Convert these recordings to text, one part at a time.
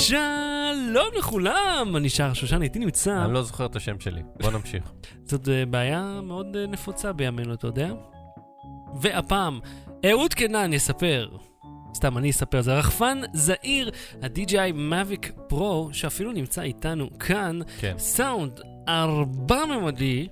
שלום לכולם, אני שר שושן, איתי נמצא. אני לא זוכר את השם שלי. בוא נמשיך. זאת אה, בעיה מאוד אה, נפוצה בימינו, אתה יודע? והפעם, אהוד קנן יספר. סתם, אני אספר, זה רחפן זעיר, ה-DJI Mavic Pro, שאפילו נמצא איתנו כאן, כן. סאונד ארבע-ממדי.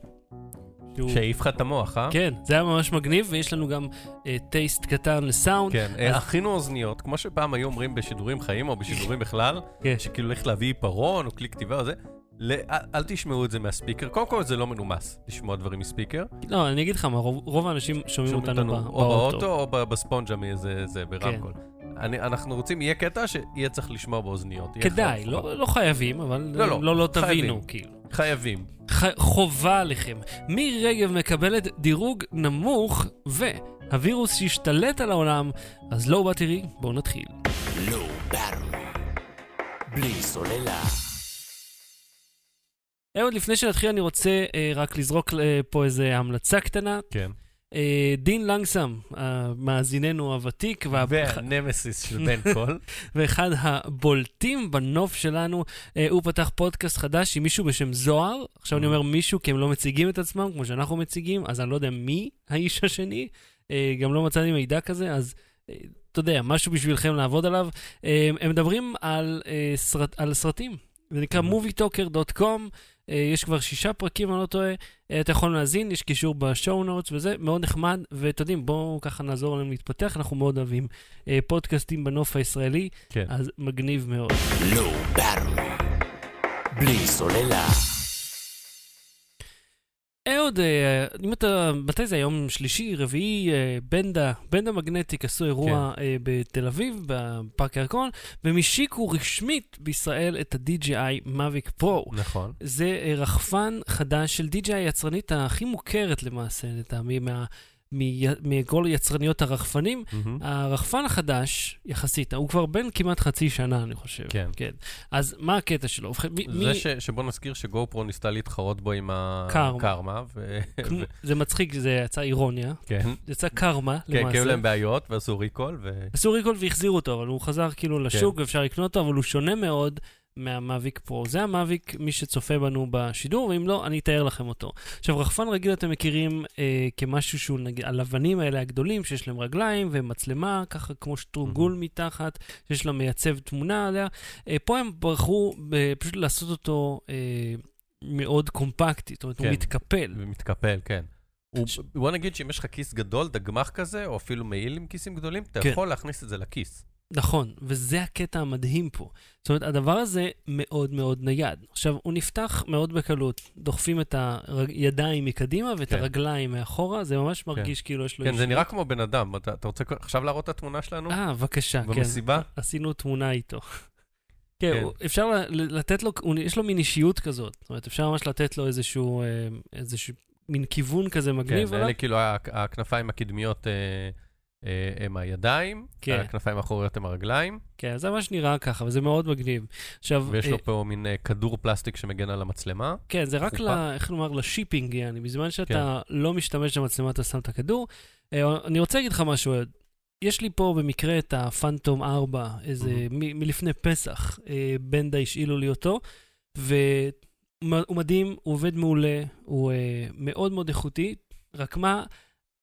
שהוא- שהעיף לך את המוח, אה? כן, זה היה ממש מגניב, ויש לנו גם אה, טייסט קטן לסאונד. כן, אז- אה, הכינו אוזניות, כמו שפעם היו אומרים בשידורים חיים או בשידורים בכלל, כן. שכאילו לך להביא עיפרון או כלי כתיבה או זה. לא, אל, אל תשמעו את זה מהספיקר. קודם כל זה לא מנומס לשמוע דברים מספיקר. לא, אני אגיד לך מה, רוב רוב האנשים שומעים שומעים אותנו ב- או באוטו או ב- בספונג'ה מאיזה זה ברמקול. כן. אני, אנחנו רוצים, יהיה קטע שיהיה צריך לשמוע באוזניות. כדאי. לא לא חייבים, אבל לא, לא, לא לא תבינו. כאילו. חייבים. ח- חובה עליכם. מירי רגב מקבלת דירוג נמוך, והווירוס שהשתלט על העולם, אז לא בא תראי, בואו נתחיל. לואו באטרי. בלי סוללה. אהוד, לפני שנתחיל אני רוצה אה, רק לזרוק אה, פה איזה המלצה קטנה. כן. אה, דין לנגסם, מאזיננו הוותיק, וה... והנמסיס של בן קול. ואחד הבולטים בנוף שלנו, אה, הוא פתח פודקאסט חדש עם מישהו בשם זוהר. עכשיו אני אומר מישהו כי הם לא מציגים את עצמם כמו שאנחנו מציגים, אז אני לא יודע מי האיש השני. אה, גם לא מצאתי מידע כזה, אז אתה יודע, משהו בשבילכם לעבוד עליו. הם מדברים על, סרט, על סרטים. זה נקרא movietalker.com, אה, יש כבר שישה פרקים, אני לא טועה. אה, אתה יכול להאזין, יש קישור בשואו נוטס וזה, מאוד נחמד. ואתם יודעים, בואו ככה נעזור להם להתפתח, אנחנו מאוד אוהבים אה, פודקאסטים בנוף הישראלי, כן. אז מגניב מאוד. בלי סוללה. אהוד, אה, אם אתה, מתי זה היום? שלישי, רביעי, אה, בנדה, בנדה מגנטיק עשו אירוע אה, בתל אביב, בפארק הירקון, והם השיקו רשמית בישראל את ה-DJI Mavic Pro. נכון. זה רחפן חדש של DJI היצרנית הכי מוכרת למעשה, לטעמי, מה- מכל יצרניות הרחפנים. מהמם. הרחפן החדש, יחסית, הוא כבר בן כמעט חצי שנה, אני חושב. כן. כן. אז מה הקטע שלו? ובכן, מי- זה מי- ש, שבוא נזכיר שגו פרו ניסתה להתחרות בו עם קרמה. הקרמה, ו... ו... זה מצחיק, זה יצא אירוניה. כן, זה יצא קרמה, כן, כי למעשה. היו להם בעיות ועשו ריקול, ו... עשו ריקול והחזירו אותו, אבל הוא חזר כאילו לשוק ואפשר לקנות אותו, אבל הוא שונה מאוד מהמאביק פרו. זה המאביק, מי שצופה בנו בשידור, ואם לא, אני אתאר לכם אותו. עכשיו, רחפן רגיל אתם מכירים אה, כמשהו שהוא, נגיד, הלבנים האלה הגדולים, שיש להם רגליים ומצלמה, ככה כמו שטרוגול מתחת, שיש לה מייצב תמונה עליה. אה, פה הם בחרו אה, פשוט לעשות אותו אה, מאוד קומפקטי, זאת אומרת, הוא כן. מתקפל. ומתקפל, כן. הוא, ש- בוא נגיד שאם יש לך כיס גדול, דגמח כזה, או אפילו מעיל עם כיסים גדולים, אתה כן. יכול להכניס את זה לכיס. נכון, וזה הקטע המדהים פה. זאת אומרת, הדבר הזה מאוד מאוד נייד. עכשיו, הוא נפתח מאוד בקלות. דוחפים את הידיים מקדימה ואת כן. הרגליים מאחורה, זה ממש מרגיש כאילו יש לו... כן, זה איש- נראה כמו בן אדם. אתה, אתה רוצה עכשיו להראות את התמונה שלנו? אה, בבקשה, כן. במסיבה? עשינו תמונה איתו. כן, כן. הוא- אפשר לתת לו, הוא- יש לו מין אישיות כזאת. זאת אומרת, אפשר ממש לתת לו איזשהו, אה, איזשהו מין כיוון כזה כן, מגניב עליו. אלה כאילו הכנפיים הקדמיות אה, הם הידיים, כן. הכנפיים האחוריות הם הרגליים, כן, זה ממש נראה ככה, וזה מאוד מגניב. עכשיו, ויש אה, לו פה מין אה, כדור פלסטיק שמגן על המצלמה. כן, זה רק, ל. איך לומר, לשיפינג, יעני. בזמן שאתה לא משתמש במצלמה, אתה שם את הכדור. אה, אני רוצה להגיד לך משהו, אוהד. יש לי פה במקרה את הפנטום 4, איזה, Mhm. מ- מלפני פסח, אה, בנדה השאילו לי אותו, והוא מדהים, הוא עובד מעולה, הוא אה, מאוד מאוד איכותי, רק מה,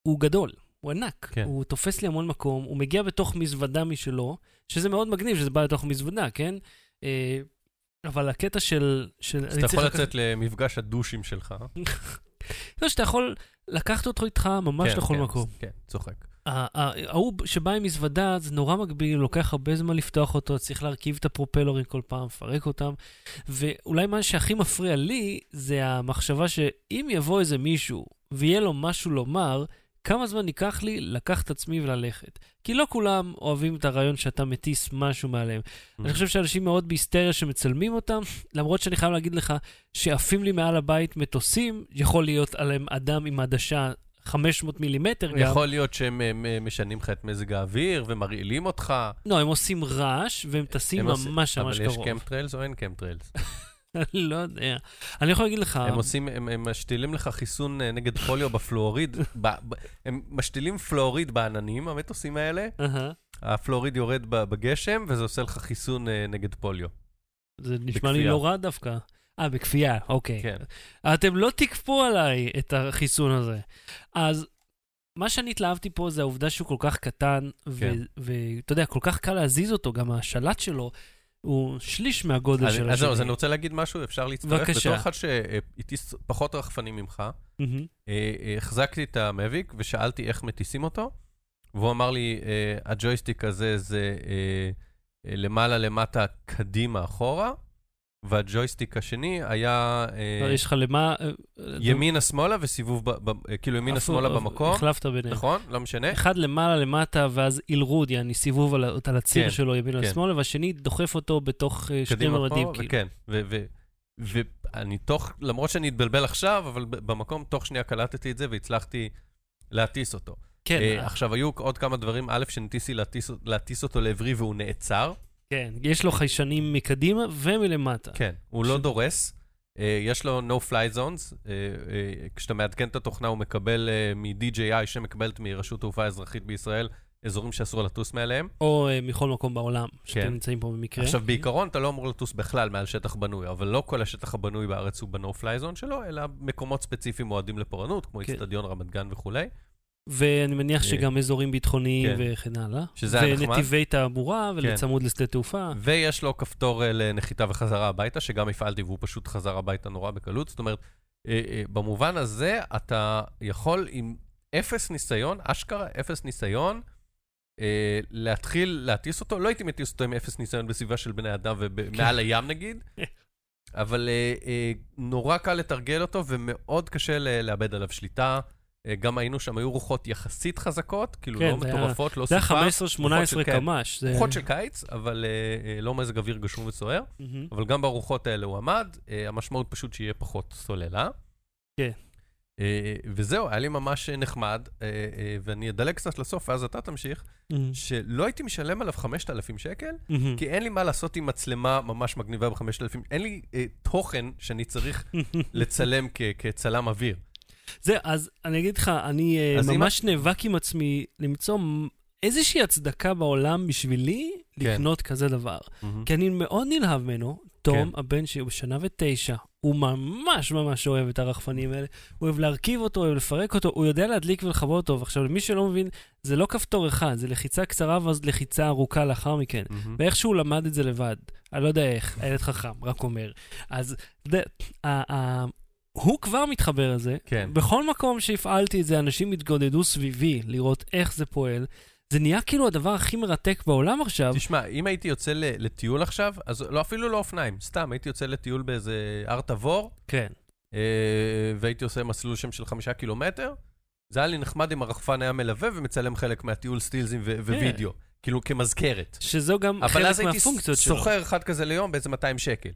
הוא גדול. הוא ענק, כן. הוא תופס לי המון מקום, הוא מגיע בתוך מזוודה משלו, שזה מאוד מגניב שזה בא לתוך מזוודה, כן? אה, אבל הקטע של... של אז אתה יכול לצאת למפגש הדושים שלך. לא, שאתה יכול לקחת אותו איתך ממש כן, לכל כן, מקום. כן, צוחק. ההוא שבא עם מזוודה, זה נורא מגביל, לוקח הרבה זמן לפתוח אותו, צריך להרכיב את הפרופלורים כל פעם, לפרק אותם. ואולי מה שהכי מפריע לי, זה המחשבה שאם יבוא איזה מישהו ויהיה לו משהו לומר, כמה זמן ייקח לי לקחת את עצמי וללכת. כי לא כולם אוהבים את הרעיון שאתה מטיס משהו מעליהם. אני חושב שאנשים מאוד בהיסטריה שמצלמים אותם, למרות שאני חייב להגיד לך שעפים לי מעל הבית מטוסים, יכול להיות עליהם אדם עם עדשה 500 מילימטר גם. יכול להיות שהם אה, מ- משנים לך את מזג האוויר ומרעילים אותך. לא, הם עושים רעש והם טסים הם ממש ממש אבל יש קרוב. chemtrails או אין chemtrails? לא יודע. אני יכול להגיד לך... הם עושים, הם הם משתילים לך חיסון אה, נגד פוליו בפלואוריד. ב- ב- הם משתילים פלואוריד בעננים, המטוסים האלה, אהה. הפלוריד יורד בגשם, וזה עושה לך חיסון אה, נגד פוליו. זה נשמע לי בכפייה. לא רע דווקא. אה, בכפייה, אוקיי. כן. אתם לא תכפו עליי את החיסון הזה. אז מה שאני התלהבתי פה זה העובדה שהוא כל כך קטן, כן. ואתה יודע, כל כך קל להזיז אותו, גם השלט שלו הוא שליש מהגודל אני- של אז זהו, אז השני. אני רוצה להגיד משהו, אפשר להצטרף. בבקשה. בתור אחד שהטיס פחות רחפנים ממך, אה, החזקתי את המאביק ושאלתי איך מטיסים אותו, והוא אמר לי, אה, הג'ויסטיק הזה זה למעלה למטה קדימה אחורה, והג'ויסטיק השני היה אה, יש לך למה... אה, ימינה שמאלה וסיבוב, ב- ב- אה, כאילו ימינה הפוך, שמאלה הפוך, במקום, החלפת ביניהם. נכון? לא משנה. אחד למעלה למטה, ואז אילרוד, יעני סיבוב על, על הציר כן, שלו ימינה כן. לשמאלה, והשני דוחף אותו בתוך אה, שני. פה, כאילו. ו- ואני תוך, למרות שאני אתבלבל עכשיו, אבל במקום תוך שנייה קלטתי את זה והצלחתי להטיס אותו. כן, אה, אה, עכשיו, היו עוד כמה דברים, א', שניסיתי להטיס, להטיס אותו לעברי והוא נעצר. כן, יש לו חיישנים מקדימה ומלמטה. כן, הוא לא ש- דורס. אה, יש לו no fly zones, אה, אה, כשאתה מעדכן את התוכנה הוא מקבל מ-DJI שמקבלת מרשות תעופה אזרחית בישראל, אזורים שאסור לטוס מעליהם. או אה, מכל מקום בעולם, שאתם כן. נמצאים פה במקרה. עכשיו, בעיקרון אתה לא אמור לטוס בכלל מעל שטח בנוי, אבל לא כל השטח הבנוי בארץ הוא ב-no fly zone שלו, אלא מקומות ספציפיים מועדים לפורענות, כמו כן. אצטדיון רמת גן וכולי. ואני מניח אה, שגם אזורים ביטחוניים כן. וכן הלאה. שזה היה נחמד. כן. ונתיבי תעבורה, ולצמוד לשדה תעופה. ויש לו כפתור אה, לנחיתה וחזרה הביתה, שגם הפעלתי והוא פשוט חזר הביתה נורא בקלות. זאת אומרת, אה, אה, במובן הזה אתה יכול עם אפס ניסיון, אשכרה אפס ניסיון, להתחיל להטיס אותו. לא הייתי מטיס אותו עם אפס ניסיון בסביבה של בני אדם ומעל הים נגיד, אבל אה, אה, נורא קל לתרגל אותו ומאוד קשה לאבד עליו שליטה. אה, גם היינו שם, היו רוחות יחסית חזקות, כאילו כן, לא זה היה- מטורפות, לא זה היה סופה. 15-18 של- כן. קמ"ש. זה- רוחות של קיץ, אבל אה, אה, לא מזג אוויר גשום וסוער. מהמם. אבל גם ברוחות האלה הוא עמד, אה, המשמעות פשוט שיהיה פחות סוללה. כן. אה, וזהו, היה לי ממש נחמד, אה, אה, ואני אדלג קצת לסוף, ואז אתה תמשיך, מהמם. שלא הייתי משלם עליו 5,000 שקל, מהמם. כי אין לי מה לעשות עם מצלמה ממש מגניבה ב-5,000, אין לי אה, תוכן שאני צריך לצלם כ- כצלם אוויר. זה, אז אני אגיד לך, אני אה, אז אם ממש נאבק עם עצמי למצוא איזושהי הצדקה בעולם בשבילי כן. לקנות כזה דבר. כי אני מאוד נלהב ממנו. תום, כן. הבן שלי, הוא שנה ותשע, הוא ממש ממש אוהב את הרחפנים האלה. הוא אוהב להרכיב אותו, אוהב לפרק אותו, הוא יודע להדליק ולכבות אותו. ועכשיו, למי שלא מבין, זה לא כפתור אחד, זה לחיצה קצרה ואז לחיצה ארוכה לאחר מכן. מהמם. ואיכשהו הוא למד את זה לבד. אני לא יודע איך, הילד חכם, רק אומר. אז אתה יודע, הוא כבר מתחבר לזה. כן. בכל מקום שהפעלתי את זה, אנשים התגודדו סביבי לראות איך זה פועל. זה נהיה כאילו הדבר הכי מרתק בעולם עכשיו. תשמע, אם הייתי יוצא לטיול עכשיו, אז לא, אפילו לא אופניים, סתם, הייתי יוצא לטיול באיזה הר תבור, כן. אה, והייתי עושה מסלול שם של חמישה קילומטר, זה היה לי נחמד אם הרחפן היה מלווה ומצלם חלק מהטיול סטילזים ו- ווידאו, כאילו כמזכרת. שזו גם אבל חלק אז הייתי מהפונקציות שלו. סוחר אחד כזה ליום באיזה 200 שקל.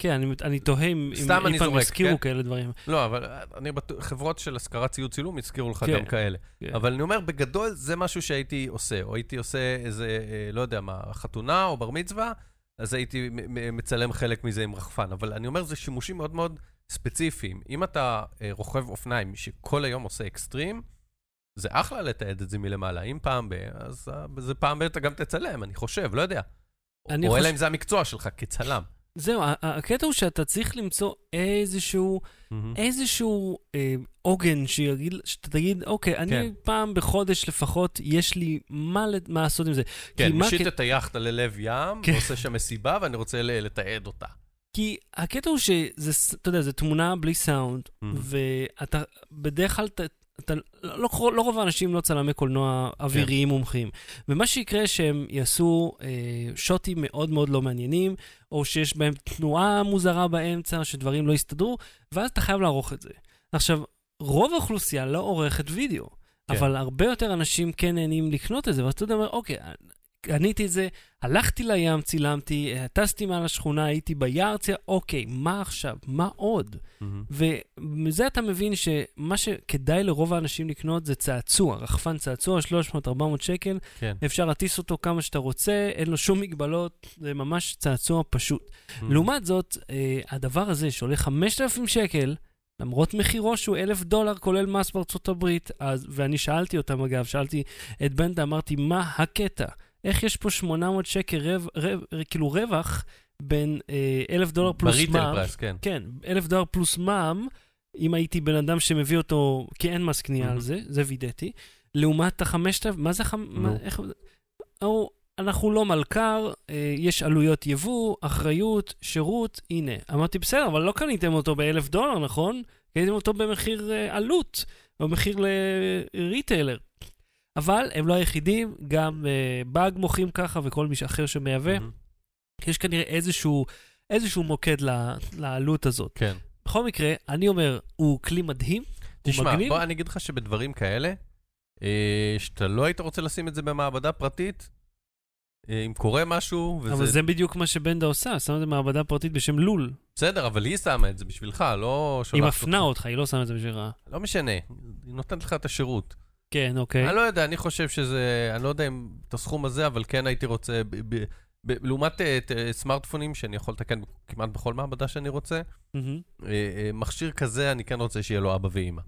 כן, אני, אני תוהה אם סתם אי פעם יזכירו כן? כאלה דברים. לא, אבל אני בטוח, חברות של השכרת ציוד צילום הזכירו לך כן. גם כאלה. כן. אבל אני אומר, בגדול זה משהו שהייתי עושה, או הייתי עושה איזה, אה, לא יודע מה, חתונה או בר מצווה, אז הייתי מצלם חלק מזה עם רחפן. אבל אני אומר, זה שימושים מאוד מאוד ספציפיים. אם אתה אה, רוכב אופניים שכל היום עושה אקסטרים, זה אחלה לתעד את זה מלמעלה. אם פעם ב... אז אה, זה פעם ב... אתה גם תצלם, אני חושב, לא יודע. אני או אלא חושב- אם זה המקצוע שלך, כצלם. זהו, הקטע הוא שאתה צריך למצוא איזשהו, מהמם. איזשהו אה, עוגן שיגיד, שאתה תגיד, אוקיי, אני כן. פעם בחודש לפחות, יש לי מה, מה לעשות עם זה. כן, משיט כ- את היאכטה ללב ים, כן. ועושה שם מסיבה, ואני רוצה לתעד אותה. כי הקטע הוא שזה, אתה יודע, זה תמונה בלי סאונד, ואתה בדרך כלל, אתה, לא, לא, לא רוב האנשים לא צלמי קולנוע אוויריים מומחים. ומה שיקרה שהם יעשו אה, שוטים מאוד מאוד לא מעניינים, או שיש בהם תנועה מוזרה באמצע, שדברים לא יסתדרו, ואז אתה חייב לערוך את זה. עכשיו, רוב האוכלוסייה לא עורכת וידאו, כן. אבל הרבה יותר אנשים כן נהנים לקנות את זה, ואז אתה אומר, אוקיי, קניתי את זה, הלכתי לים, צילמתי, טסתי מעל השכונה, הייתי ביער, צי... אוקיי, מה עכשיו? מה עוד? מהמם. ומזה אתה מבין שמה שכדאי לרוב האנשים לקנות זה צעצוע, רחפן צעצוע, 300-400 שקל, כן. אפשר להטיס אותו כמה שאתה רוצה, אין לו שום מגבלות, זה ממש צעצוע פשוט. מהמם. לעומת זאת, אה, הדבר הזה שעולה 5,000 שקל, למרות מחירו שהוא אלף דולר, כולל מס בארצות הברית, אז, ואני שאלתי אותם אגב, שאלתי את בנדה, אמרתי, מה הקטע? איך יש פה 800 שקל רב, רב, כאילו רווח בין אה, אלף דולר פלוס ב retail מע"מ. price, כן. כן, אלף דולר פלוס מע"מ, אם הייתי בן אדם שמביא אותו, כי אין מס קנייה על מהמם. זה, זה וידאתי, לעומת החמשת מה זה חמ... נו. מה, איך... או, אנחנו לא מלכ"ר, אה, יש עלויות יבוא, אחריות, שירות, הנה. אמרתי, בסדר, אבל לא קניתם אותו באלף דולר, נכון? קניתם אותו במחיר אה, עלות, או מחיר לריטיילר. אבל הם לא היחידים, גם אה, באג מוכרים ככה וכל מי אחר שמייבא. מהמם. יש כנראה איזשהו, איזשהו מוקד ל- לעלות הזאת. כן. בכל מקרה, אני אומר, הוא כלי מדהים, הוא תשמע, מגניב. בוא אני אגיד לך שבדברים כאלה, אה, שאתה לא היית רוצה לשים את זה במעבדה פרטית, אה, אם קורה משהו, אבל וזה... זה בדיוק מה שבנדה עושה, שמה את זה במעבדה פרטית בשם לול. בסדר, אבל היא שמה את זה בשבילך, לא היא שולחת מפנה אותך, היא לא שמה את זה בשבילך. לא משנה, היא נותנת לך את השירות. כן, אוקיי. אני לא יודע, אני חושב שזה, אני לא יודע אם את הסכום הזה, אבל כן הייתי רוצה, ב- ב- ב- לעומת אה, את, אה, סמארטפונים, שאני יכול לתקן כמעט בכל מעבדה שאני רוצה, אה, מכשיר כזה, אני כן רוצה שיהיה לו אבא ואימא.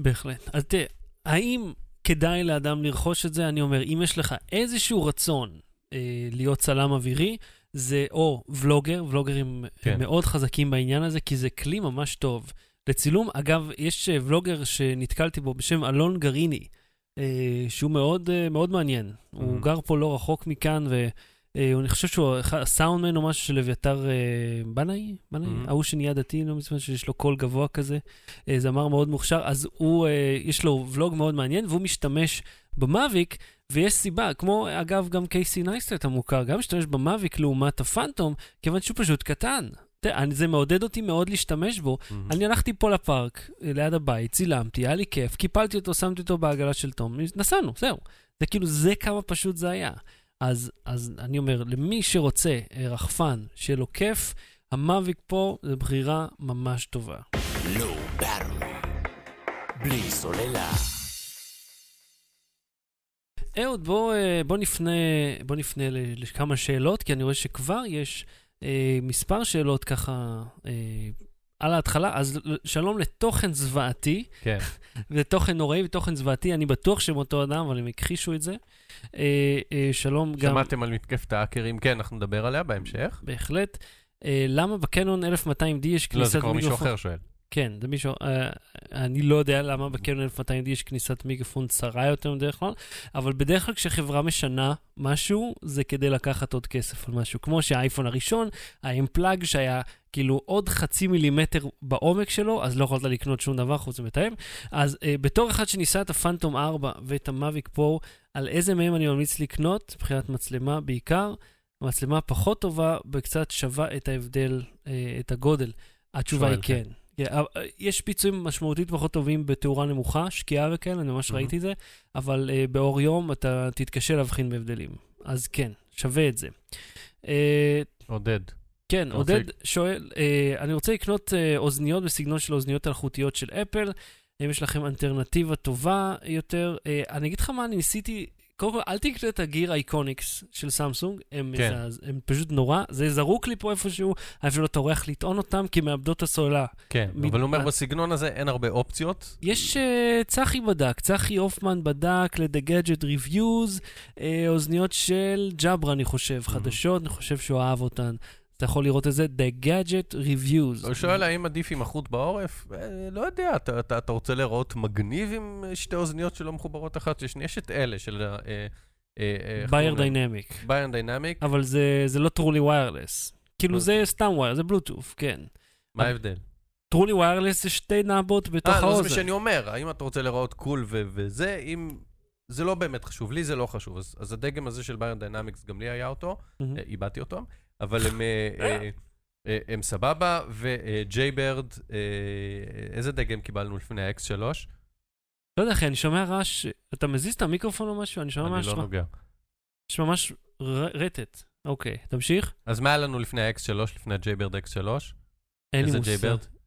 בהחלט. אז תראה, האם כדאי לאדם לרכוש את זה? אני אומר, אם יש לך איזשהו רצון אה, להיות צלם אווירי, זה או ולוגר, ולוגרים כן. מאוד חזקים בעניין הזה, כי זה כלי ממש טוב. לצילום, אגב, יש ולוגר שנתקלתי בו בשם אלון גריני, שהוא מאוד, אה, מאוד מעניין. Mm-hmm. הוא. גר פה לא רחוק מכאן, ואני חושב שהוא הסאונדמן או משהו של אביתר אה, בנאי, בנאי, Mhm. ההוא שנהיה דתי, לא מזמן, שיש לו קול גבוה כזה, אה, זמר מאוד מוכשר, אז הוא, אה, יש לו ולוג מאוד מעניין, והוא משתמש במאביק, ויש סיבה, כמו אגב גם קייסי נייסטט המוכר, גם משתמש במאביק לעומת הפאנטום, כיוון שהוא פשוט קטן. זה מעודד אותי מאוד להשתמש בו. אני הלכתי פה לפארק, אה, ליד הבית, צילמתי, היה לי כיף, קיפלתי אותו, שמתי אותו בעגלה של תום, נסענו, זהו. זה כאילו, זה כמה פשוט זה היה. אז, אז אני אומר, למי שרוצה אה, רחפן שיהיה לו כיף, המאביק פה זה בחירה ממש טובה. בררי. בלי סוללה. אהוד, בוא, אה, בוא נפנה, בוא נפנה ל- לכמה שאלות, כי אני רואה שכבר יש אה, מספר שאלות ככה אה, על ההתחלה. אז שלום לתוכן זוועתי, כן. ותוכן נוראי ותוכן זוועתי, אני בטוח שהם אותו אדם, אבל הם הכחישו את זה. אה, אה, שלום גם... שמעתם על מתקפת האקרים? כן, אנחנו נדבר עליה בהמשך. בהחלט. אה, למה בקנון 1200D יש לא, כניסת זה כבר מישהו מיקרופון? אחר שואל. כן, זה מישהו... אה, אני לא יודע למה בקנון 1200D יש כניסת מיקרופון צרה יותר בדרך כלל, אבל בדרך כלל כשחברה משנה משהו, זה כדי לקחת עוד כסף על משהו. כמו שהאייפון הראשון, האמפלאג שהיה כאילו עוד חצי מילימטר בעומק שלו, אז לא יכולת לקנות שום דבר חוץ ממתאם. אז אה, בתור אחד שניסה את הפאנטום 4 ואת המאביק פרו, על איזה מהם אני ממליץ לקנות? מבחינת מצלמה בעיקר. מצלמה פחות טובה וקצת שווה את ההבדל, אה, את הגודל. התשובה היא כן. כן, יש פיצויים משמעותית פחות טובים בתאורה נמוכה, שקיעה וכאלה, אני ממש מהמם. ראיתי את זה, אבל uh, באור יום אתה תתקשה להבחין בהבדלים. אז כן, שווה את זה. Uh, עודד. כן, רוצה- עודד שואל, אה, אני רוצה לקנות אה, אוזניות בסגנון של האוזניות האלחוטיות של אפל. האם יש לכם אלטרנטיבה טובה יותר? אה, אני אגיד לך מה, אני ניסיתי, קודם כל, אל תקנה את הגיר אייקוניקס של סמסונג, הם, כן. מזעז- הם פשוט נורא, זה זרוק לי פה איפשהו, אני אפילו לא טורח לטעון אותם, כי מאבדות הסוללה. כן, מ- אבל הוא אומר, אה. בסגנון הזה אין הרבה אופציות. יש, uh, צחי בדק, צחי הופמן בדק ל-The Gadget Reviews, uh, אוזניות של ג'אברה, אני חושב, חדשות, אני חושב שהוא אהב אותן. אתה יכול לראות את זה, The Gadget Reviews. הוא שואל האם עדיף עם החוט בעורף? אה, לא יודע, אתה- אתה אתה רוצה להיראות מגניב עם שתי אוזניות שלא מחוברות אחת לשנייה? יש את אלה של... אה, אה, Beyerdynamic. Beyerdynamic. אבל זה, זה לא truly wireless. כאילו מה זה סתם wire, זה בלוטוף, כן. מה ההבדל? truly wireless זה שתי נעבות בתוך אה, לא, זה האוזן. מה שאני אומר. האם אתה רוצה להיראות cool וזה, אם... זה לא באמת חשוב, לי זה לא חשוב. אז, אז הדגם הזה של Beyerdynamics, גם לי היה אותו. אה, איבדתי אותו, אבל הם, אה, אה, אה, הם סבבה, וג'יי ברד, איזה דגם קיבלנו לפני ה-X3? לא יודע, אחי, אני שומע רעש, אתה מזיז את המיקרופון או משהו? אני שומע אני ממש, לא נוגע. יש ממש רטט. אוקיי, תמשיך. אז מה היה לנו לפני ה-X3, לפני ברד X3? אין לי איזה מושג. ג'יי ברד?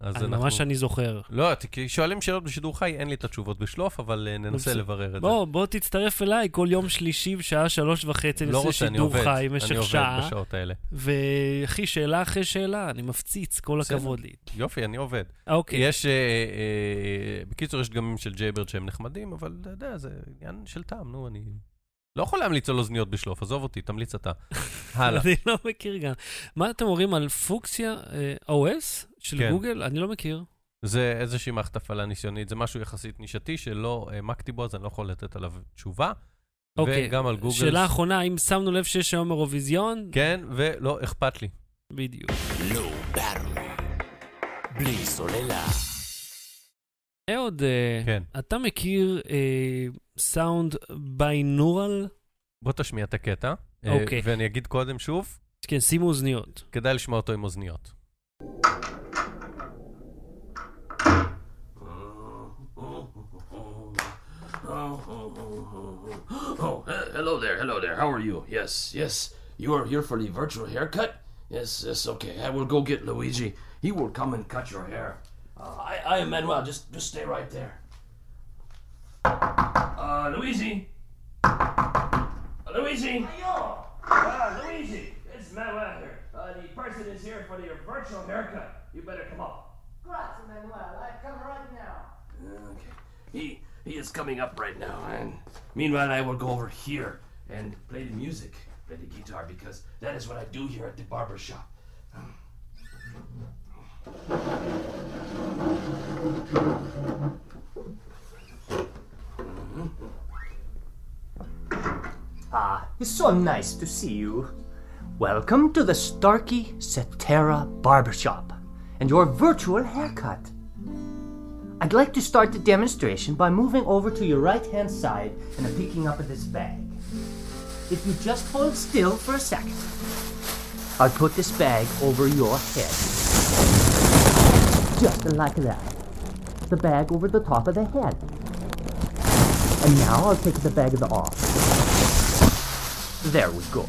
אז אני ממש אני זוכר. לא, כי שואלים שאלות בשידור חי, אין לי את התשובות בשלוף, אבל אה, ננסה. לברר את זה. בוא, בוא תצטרף אליי כל יום שלישי בשעה שלוש וחצי, לא נעשה אני שידור עובד. חי אני במשך עובד שעה, בשעות האלה. ואחי, שאלה אחרי שאלה, אני מפציץ, כל. הכבוד לי. יופי, אני עובד. אוקיי, יש, אה, אה, בקיצור, יש דגמים של Jaybird שהם נחמדים, אבל אתה יודע, זה עניין של טעם, נו, אני... לא יכול להמליץ על אוזניות בשלוף, עזוב אותי, תמליץ אתה. הלאה. אני לא מכיר גם. מה אתם אומרים על Fuchsia OS של כן. גוגל? אני לא מכיר. זה איזושהי מערכת הפעלה ניסיונית, זה משהו יחסית נישתי שלא העמקתי בו, אז אני לא יכול לתת עליו תשובה. אוקיי, וגם על גוגל. שאלה אחרונה, האם שמנו לב שיש היום אירוויזיון? כן, ולא אכפת לי. בדיוק. לא ברור. בלי סוללה. אהוד, אה, כן. אתה מכיר אה, סאונד ביינורל? בוא תשמיע את הקטע. אה, אוקיי. ואני אגיד קודם שוב, כן, שימו אוזניות. כדאי לשמוע אותו עם אוזניות. Oh, he- hello there, hello there. How are you? Yes, yes. You are here for the virtual haircut? Yes, yes. Okay, I will go get Luigi. He will come and cut your hair. Uh, I, I am Manuel. Just, just stay right there. Uh, Luigi. Uh, Luigi. Uh, Luigi. It's Manuel here. Uh, the person is here for the virtual haircut. You better come up. Grazie, Manuel. I come right now. Okay. He he is coming up right now, and meanwhile I will go over here and play the music, play the guitar, because that is what I do here at the barber shop. Ah, it's so nice to see you. Welcome to the Starkey Cetera Barbershop and your virtual haircut. I'd like to start the demonstration by moving over to your right hand side and picking up this bag. If you just hold still for a second, I'll put this bag over your head. Just like that. The bag over the top of the head. And now I'll take the bag off. There we go.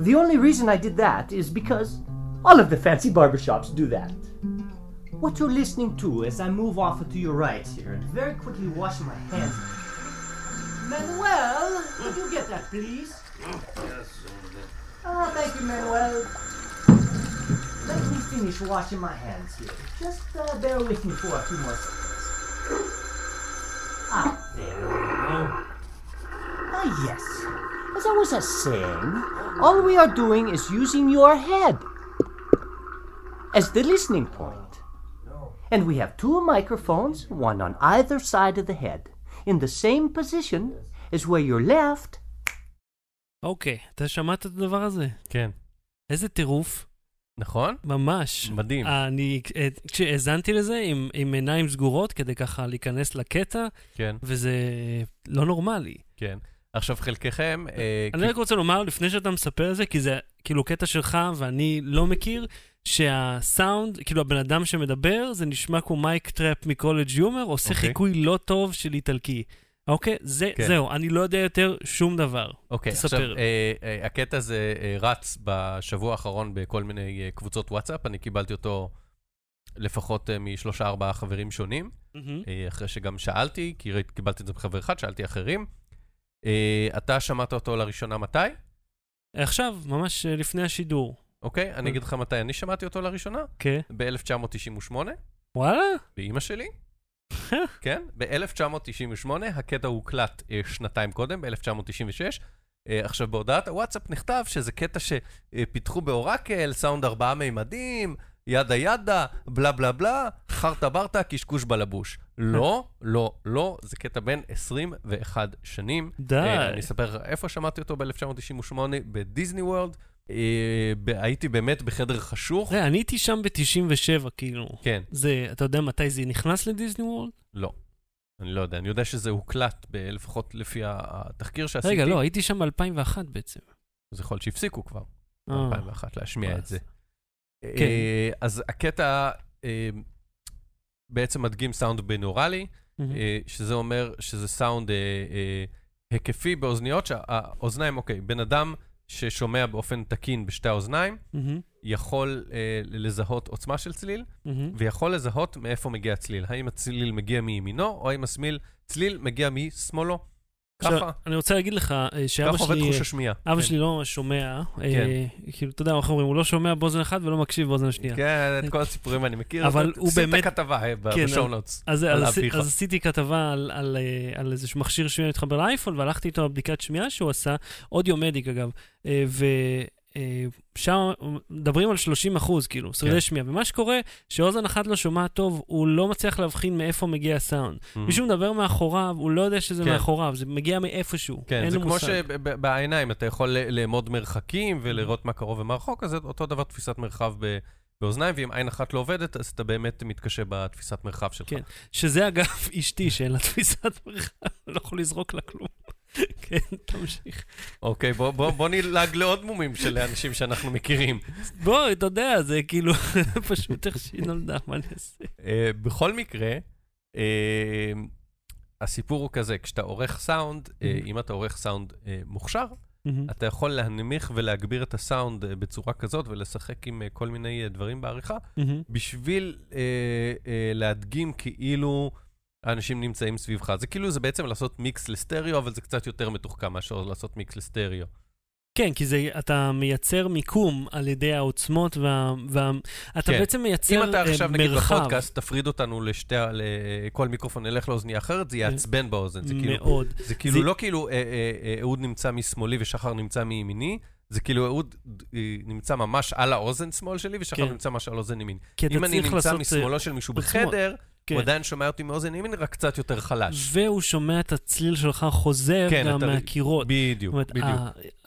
The only reason I did that is because all of the fancy barbershops do that. What you're listening to as I move off to your right here and very quickly wash my hands. Manuel, could you get that, please? Yes, Ah, thank you, Manuel. Let me finish washing my hands here. Just uh, bear with me for a few more seconds. Ah, there we go. Ah, yes. As I was uh, saying, all we are doing is using your head as the listening point. And we have two microphones, one on either side of the head, in the same position as where your left. אוקיי, אתה שמעת את הדבר הזה? כן. איזה טירוף. נכון? ממש. מדהים. אני, כשהאזנתי לזה עם, עם עיניים סגורות כדי ככה להיכנס לקטע, כן, וזה לא נורמלי. כן. עכשיו, חלקכם... אה, אני כי- רק רוצה לומר, לפני שאתה מספר את זה, כי זה כאילו קטע שלך ואני לא מכיר, שהסאונד, כאילו הבן אדם שמדבר, זה נשמע כמו מייק טראפ מ CollegeHumor, עושה אוקיי. חיקוי לא טוב של איטלקי. אוקיי? זה, כן. זהו, אני לא יודע יותר שום דבר. אוקיי, תספר. עכשיו, אה, אה, הקטע הזה אה, רץ בשבוע האחרון בכל מיני אה, קבוצות וואטסאפ, אני קיבלתי אותו לפחות אה, משלושה ארבעה חברים שונים, מהמם. אה, אחרי שגם שאלתי, כי קיבלתי את זה מחבר אחד, שאלתי אחרים. אה, אתה שמעת אותו לראשונה מתי? עכשיו, ממש אה, לפני השידור. אוקיי, אני אגיד לך מתי אני שמעתי אותו לראשונה, כן. ב-1998, וואלה? באימא שלי. כן, ב-1998, הקטע הוקלט אה, שנתיים קודם, ב-1996. אה, עכשיו, בהודעת הוואטסאפ נכתב שזה קטע שפיתחו באורקל, סאונד ארבעה מימדים, ידה ידה, בלה בלה בלה, חרטה ברטה, קשקוש בלבוש. לא, לא, לא, זה קטע בן 21 שנים. די. אה, אני אספר איפה שמעתי אותו ב-1998, בדיסני וורלד. אה, הייתי באמת בחדר חשוך. תראה, אני הייתי שם ב-97, כאילו. כן, זה, אתה יודע מתי זה נכנס לדיסני וורלד? לא. אני לא יודע, אני יודע שזה הוקלט, ב- לפחות לפי התחקיר שעשיתי. רגע, לא, הייתי שם ב-2001 בעצם. אז יכול להיות שהפסיקו כבר, אה. ב-2001, להשמיע את זה. כן. אה, אז הקטע בעצם מדגים סאונד בינורלי, שזה אומר שזה סאונד היקפי באוזניות, שהאוזניים, אוקיי, בן אדם ששומע באופן תקין בשתי האוזניים, מהמם. יכול אה, לזהות עוצמה של צליל, מהמם. ויכול לזהות מאיפה מגיע הצליל. האם הצליל מגיע מימינו, או האם הסמיל, צליל מגיע משמאלו. ככה, אני רוצה להגיד לך אה, שאבא ככה עובד שלי... חוש השמיעה. אבא כן. שלי לא שומע, כן. אה, כאילו, אתה יודע, איך אומרים, הוא לא שומע באוזן אחת ולא מקשיב באוזן השנייה. כן, את כל הסיפורים אני מכיר. אבל הוא באמת- את הכתבה אה, כן, בשואו אז- על אז. אז עשיתי כתבה על, על, אה, על איזשהו מכשיר שמיעה מתחבר לאייפון, והלכתי איתו לבדיקת שמיעה שהוא עשה, אודיומדיק אגב, אה, ושם מדברים על 30 אחוז, כאילו, שרידי כן. שמיעה, ומה שקורה, שאוזן אחת לא שומעת טוב, הוא לא מצליח להבחין מאיפה מגיע הסאונד. מישהו מדבר מאחוריו, הוא לא יודע שזה. כן. מאחוריו, זה מגיע מאיפשהו, כן, אין זה לו כמו מושג. שבעיניים אתה יכול לאמוד מרחקים ולראות מה קרוב ומה רחוק, אז זה אותו דבר תפיסת מרחב ב- באוזניים, ואם עין אחת לא עובדת, אז אתה באמת מתקשה בתפיסת מרחב שלך. כן. שזה אגב אשתי שאין לה תפיסת מרחב, לא יכול לזרוק לה כלום. כן, תמשיך. אוקיי, בוא- בוא בוא נלעג לעוד מומים של אנשים שאנחנו מכירים. בוא, אתה יודע, זה כאילו, פשוט איך שהיא נולדה, מה אני אעשה? אה, בכל מקרה, אה, הסיפור הוא כזה, כשאתה עורך סאונד, Mhm. אם אתה עורך סאונד אה, מוכשר, מהמם. אתה יכול להנמיך ולהגביר את הסאונד אה, בצורה כזאת ולשחק עם אה, כל מיני אה, דברים בעריכה, מהמם. בשביל אה, אה, להדגים כאילו האנשים נמצאים סביבך. זה כאילו, זה בעצם לעשות מיקס לסטריאו, אבל זה קצת יותר מתוחכם מאשר לעשות מיקס לסטריאו. כן, כי זה, אתה מייצר מיקום על ידי העוצמות, וה... וה אתה כן. בעצם מייצר אם אתה אה, עכשיו, נגיד, מרחב. בפודקאסט, תפריד אותנו לשתי, לכל מיקרופון, נלך לאוזנייה אחרת, זה יעצבן באוזן. זה כאילו, מאוד. זה כאילו זה- לא כאילו אה, אה, אה, אהוד נמצא משמאלי ושחר נמצא מימיני, זה כאילו אהוד אה, נמצא ממש על האוזן שמאל שלי, ושחר כן. נמצא ממש על האוזן ימין. אם אני נמצא משמאלו של מישהו בשמאל. בחדר, כן. הוא עדיין שומע אותי מאוזן ימין, רק קצת יותר חלש. והוא שומע את הצליל שלך חוזר כן, גם אתה- מהקירות. בדיוק, אומרת, בדיוק.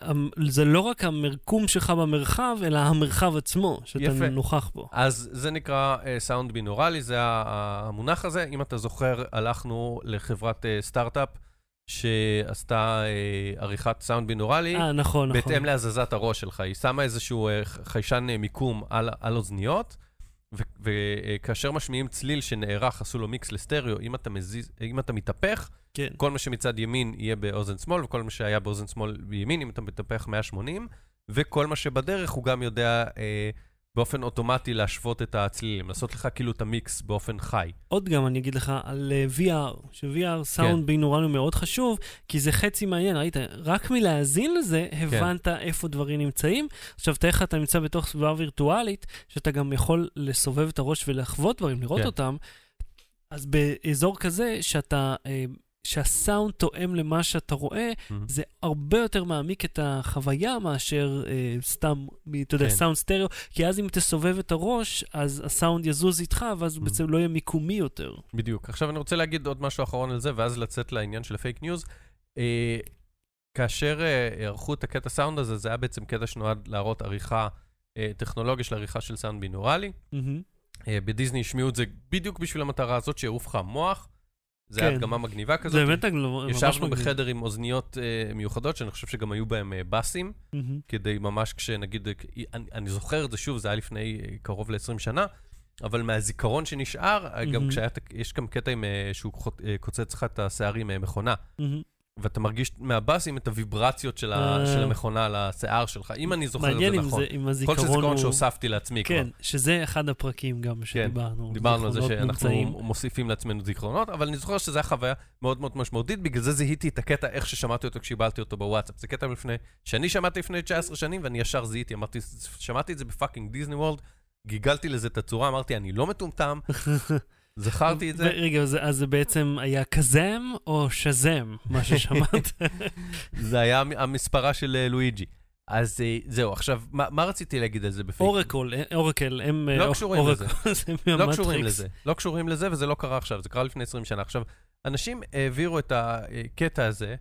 ה- זה לא רק המרקום שלך במרחב, אלא המרחב עצמו, שאתה יפה. נוכח בו. אז זה נקרא סאונד בינורלי, זה המונח הזה. אם אתה זוכר, הלכנו לחברת אה, סטארט-אפ שעשתה אה, עריכת סאונד בינורלי. אה, נכון, נכון. בהתאם להזזת הראש שלך. היא שמה איזשהו אה, חיישן אה, מיקום על, על אוזניות, וכאשר משמיעים צליל שנערך, עשו לו מיקס לסטריאו, אם אתה, מזיז, אם אתה מתהפך, כן. כל מה שמצד ימין יהיה באוזן שמאל, וכל מה שהיה באוזן שמאל בימין, אם אתה מתהפך 180, וכל מה שבדרך הוא גם יודע אה, באופן אוטומטי להשוות את הצלילים, לעשות לך כאילו את המיקס באופן חי. עוד גם אני אגיד לך על אה, VR, ש-VR סאונד כן. בינורלי הוא מאוד חשוב, כי זה חצי מעניין, ראית? רק מלהאזין לזה, הבנת איפה דברים נמצאים. עכשיו, תאר לך, אתה נמצא בתוך סביבה וירטואלית, שאתה גם יכול לסובב את הראש ולחוות דברים, לראות כן. אותם, אז באזור כזה, שאתה... אה, שהסאונד תואם למה שאתה רואה, זה הרבה יותר מעמיק את החוויה מאשר אה, סתם, אתה יודע, כן. סאונד סטריאו, כי אז אם תסובב את הראש, אז הסאונד יזוז איתך, ואז Mhm. בעצם לא יהיה מיקומי יותר. בדיוק. עכשיו אני רוצה להגיד עוד משהו אחרון על זה, ואז לצאת לעניין של הפייק ניוז. אה, כאשר אה, ערכו את הקטע סאונד הזה, זה היה בעצם קטע שנועד להראות עריכה, אה, טכנולוגיה של עריכה של סאונד בינורלי. מהמם. אה, בדיסני השמיעו את זה בדיוק בשביל המטרה הזאת, שיעוף לך המוח. זה היה כן. הדגמה מגניבה כזאת. זה באמת ממש ישבנו מגניב. בחדר עם אוזניות אה, מיוחדות, שאני חושב שגם היו בהם אה, בסים, מהמם. כדי ממש כשנגיד, אה, אני, אני זוכר את זה שוב, זה היה לפני קרוב ל-20 שנה, אבל מהזיכרון שנשאר, אה, גם. כשהיה, יש גם קטע עם, אה, שהוא חוט- אה, קוצץ לך את השיער עם אה, מכונה, מהמם. ואתה מרגיש מהבסים את הוויברציות של, אה. של המכונה על השיער שלך, אם אני זוכר את מעניין זה נכון. זה, אם כל הזיכרון שזה זיכרון הוא... שהוספתי לעצמי כבר. כן, שזה אחד הפרקים גם שדיברנו. דיברנו על זה שאנחנו. מוסיפים לעצמנו זיכרונות, אבל אני זוכר שזו הייתה חוויה מאוד מאוד משמעותית, בגלל זה זיהיתי את הקטע איך ששמעתי אותו כשקיבלתי אותו בוואטסאפ. זה קטע לפני, שאני שמעתי לפני 19 שנים, ואני ישר זיהיתי, אמרתי, שמעתי את זה ב fucking דיסני וורלד, גיגלתי לזה את הצורה, אמרתי, אני לא מטומטם, זכרתי את זה. רגע, אז- אז זה בעצם היה קזם או Shazam, מה ששמעת? זה היה המ- המספרה של אה, לואיג'י. אז אה, זהו, עכשיו, מה מה רציתי להגיד על זה בפייק? אורקול, אה, אורקל, הם... לא קשורים אורקל, לזה. זה לא. קשורים לזה, לא קשורים לזה, וזה לא קרה עכשיו, זה קרה לפני 20 שנה. עכשיו, אנשים העבירו את הקטע הזה,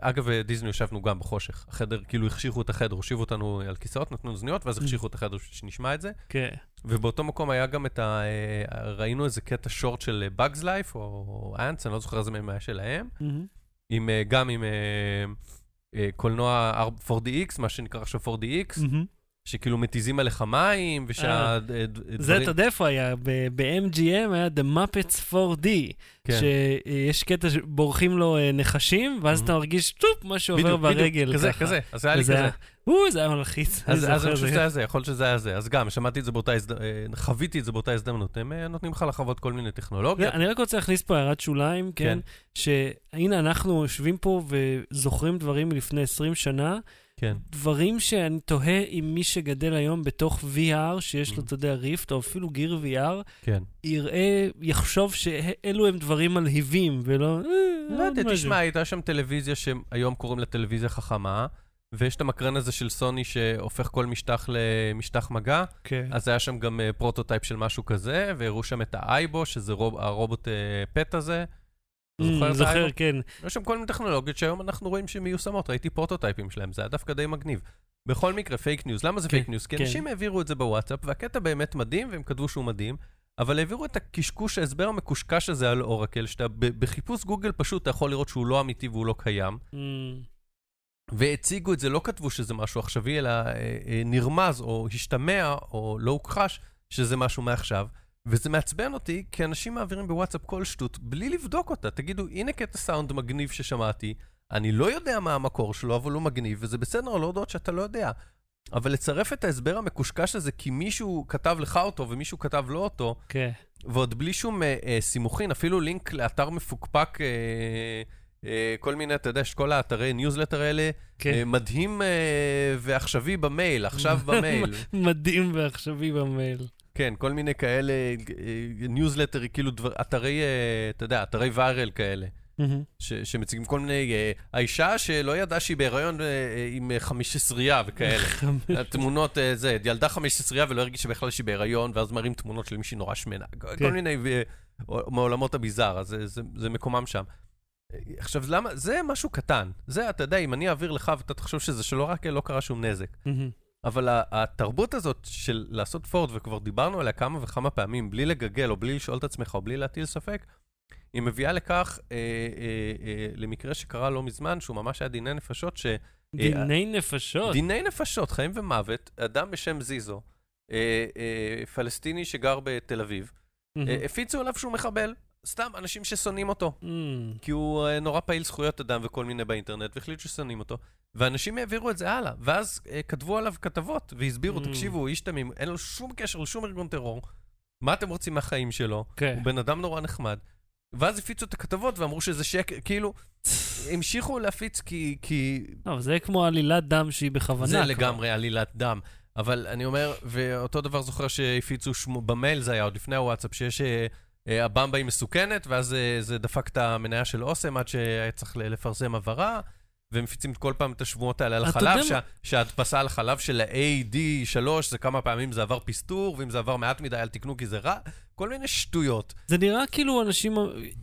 אגב, דיסני ישבנו גם בחושך. החדר, כאילו החשיכו את החדר, הושיבו אותנו על כיסאות, נתנו אוזניות, ואז החשיכו את החדר שנשמע את זה. כן. ובאותו מקום היה גם את ה... אה, ראינו איזה קטע שורט של Bugs Life, או אנטס, אני לא זוכר איזה מהם היה שלהם, מהמם. עם, אה, גם עם אה, אה, קולנוע 4DX, מה שנקרא עכשיו 4DX, מהמם. שכאילו מתיזים עליך מים, זה, ושהדברים... אתה יודע איפה היה? ב-MGM היה The Muppets 4D, כן. שיש קטע שבורחים לו אה, נחשים, ואז Mhm. אתה מרגיש טופ, משהו עובר ברגל. בדיוק, כזה, ככה. כזה, אז היה לי כזה. או, זה היה מלחיץ. אז אני חושב זה. שזה היה זה, יכול להיות שזה היה זה. אז גם, שמעתי את זה באותה הזדמנות, חוויתי את זה באותה הזדמנות. הם אה, נותנים לך לחוות כל מיני טכנולוגיות. אני רק רוצה להכניס פה הערת שוליים, כן? שהנה אנחנו יושבים פה וזוכרים דברים מלפני 20 שנה, כן. דברים שאני תוהה אם מי שגדל היום בתוך VR, שיש לו, Mhm. אתה יודע, Rift, או אפילו Gear VR, כן. יראה, יחשוב שאלו הם דברים מלהיבים, ולא... אה, לא עוד יודע. תשמע, הייתה שם טלוויזיה שהיום קוראים לה טלוויזיה חכמה, ויש את המקרן הזה של סוני שהופך כל משטח למשטח מגע, כן. אז היה שם גם אה, prototype של משהו כזה, והראו שם את ה Aibo, שזה רוב, הרובוט אה, pet הזה. זוכר זוכר? כן. יש שם כל מיני טכנולוגיות שהיום אנחנו רואים שהן מיושמות, ראיתי פרוטוטייפים שלהם, זה היה דווקא די מגניב. בכל מקרה, פייק ניוז. למה זה כן, פייק ניוז? כי כן. אנשים העבירו את זה בוואטסאפ, והקטע באמת מדהים, והם כתבו שהוא מדהים, אבל העבירו את הקשקוש, ההסבר המקושקש הזה על אורקל, שאתה בחיפוש גוגל פשוט אתה יכול לראות שהוא לא אמיתי והוא לא קיים. Mm, והציגו את זה, לא כתבו שזה משהו עכשווי, אלא אה, אה, נרמז או השתמע או לא הוכחש שזה משהו מעכשיו. וזה מעצבן אותי, כי אנשים מעבירים בוואטסאפ כל שטות בלי לבדוק אותה. תגידו, הנה קטע סאונד מגניב ששמעתי, אני לא יודע מה המקור שלו, אבל הוא מגניב, וזה בסדר לא להודות שאתה לא יודע. אבל לצרף את ההסבר המקושקש הזה כי מישהו כתב לך אותו ומישהו כתב לו אותו, כן. ועוד בלי שום אה, אה, סימוכין, אפילו לינק לאתר מפוקפק, אה, אה, כל מיני, אתה יודע, יש כל האתרי ניוזלטר האלה, כן. אה, מדהים אה, ועכשווי במייל, עכשיו במייל. מדהים ועכשווי במייל. כן, כל מיני כאלה, אה, ניוזלטר, כאילו דבר, אתרי, אה, אתה יודע, אתרי viral כאלה. ש, שמציגים כל מיני, אה, האישה שלא ידעה שהיא בהיריון אה, אה, עם אה, חמישסרייה וכאלה. התמונות, אה, זה, ילדה חמישסרייה ולא הרגישה בכלל שהיא בהיריון, ואז מראים תמונות של מישהי נורא שמנה. כל כן. מיני, אה, מעולמות הביזאר, אז זה, זה, זה מקומם שם. אה, עכשיו, למה, זה משהו קטן. זה, אתה יודע, אם אני אעביר לך ואתה תחשוב שזה שלא רק לא קרה שום נזק. אבל התרבות הזאת של לעשות פורד, וכבר דיברנו עליה כמה וכמה פעמים, בלי לגגל או בלי לשאול את עצמך או בלי להטיל ספק, היא מביאה לכך, אה, אה, אה, למקרה שקרה לא מזמן, שהוא ממש היה דיני נפשות, ש... דיני נפשות. דיני נפשות, חיים ומוות, אדם בשם זיזו, אה, אה, פלסטיני שגר בתל אביב, מהמם. אה, הפיצו עליו שהוא מחבל. סתם, אנשים ששונאים אותו. מהמם. כי הוא אה, נורא פעיל זכויות אדם וכל מיני באינטרנט, והחליטו ששונאים אותו. ואנשים העבירו את זה הלאה, ואז אה, כתבו עליו כתבות, והסבירו, Mm. תקשיבו, הוא איש תמים, אין לו שום קשר לשום ארגון טרור. מה אתם רוצים מהחיים שלו? כן. הוא בן אדם נורא נחמד. ואז הפיצו את הכתבות ואמרו שזה שקר, כאילו, המשיכו להפיץ כי, כי לא, זה כמו עלילת דם שהיא בכוונה. זה כבר. לגמרי עלילת דם. אבל אני אומר, ואותו דבר זוכר שהפיצו שמו, במייל זה היה עוד לפני הוואטסאפ, שיש אה, הבמבה היא מסוכנת, ואז אה, זה דפק את המניה של אוסם עד שהיה צריך לפרסם הבהרה, ומפיצים כל פעם את השבועות האלה על החלב, שההדפסה על החלב של ה-AD3 זה כמה פעמים זה עבר פסטור, ואם זה עבר מעט מדי אל תקנו כי זה רע, כל מיני שטויות. זה נראה כאילו אנשים,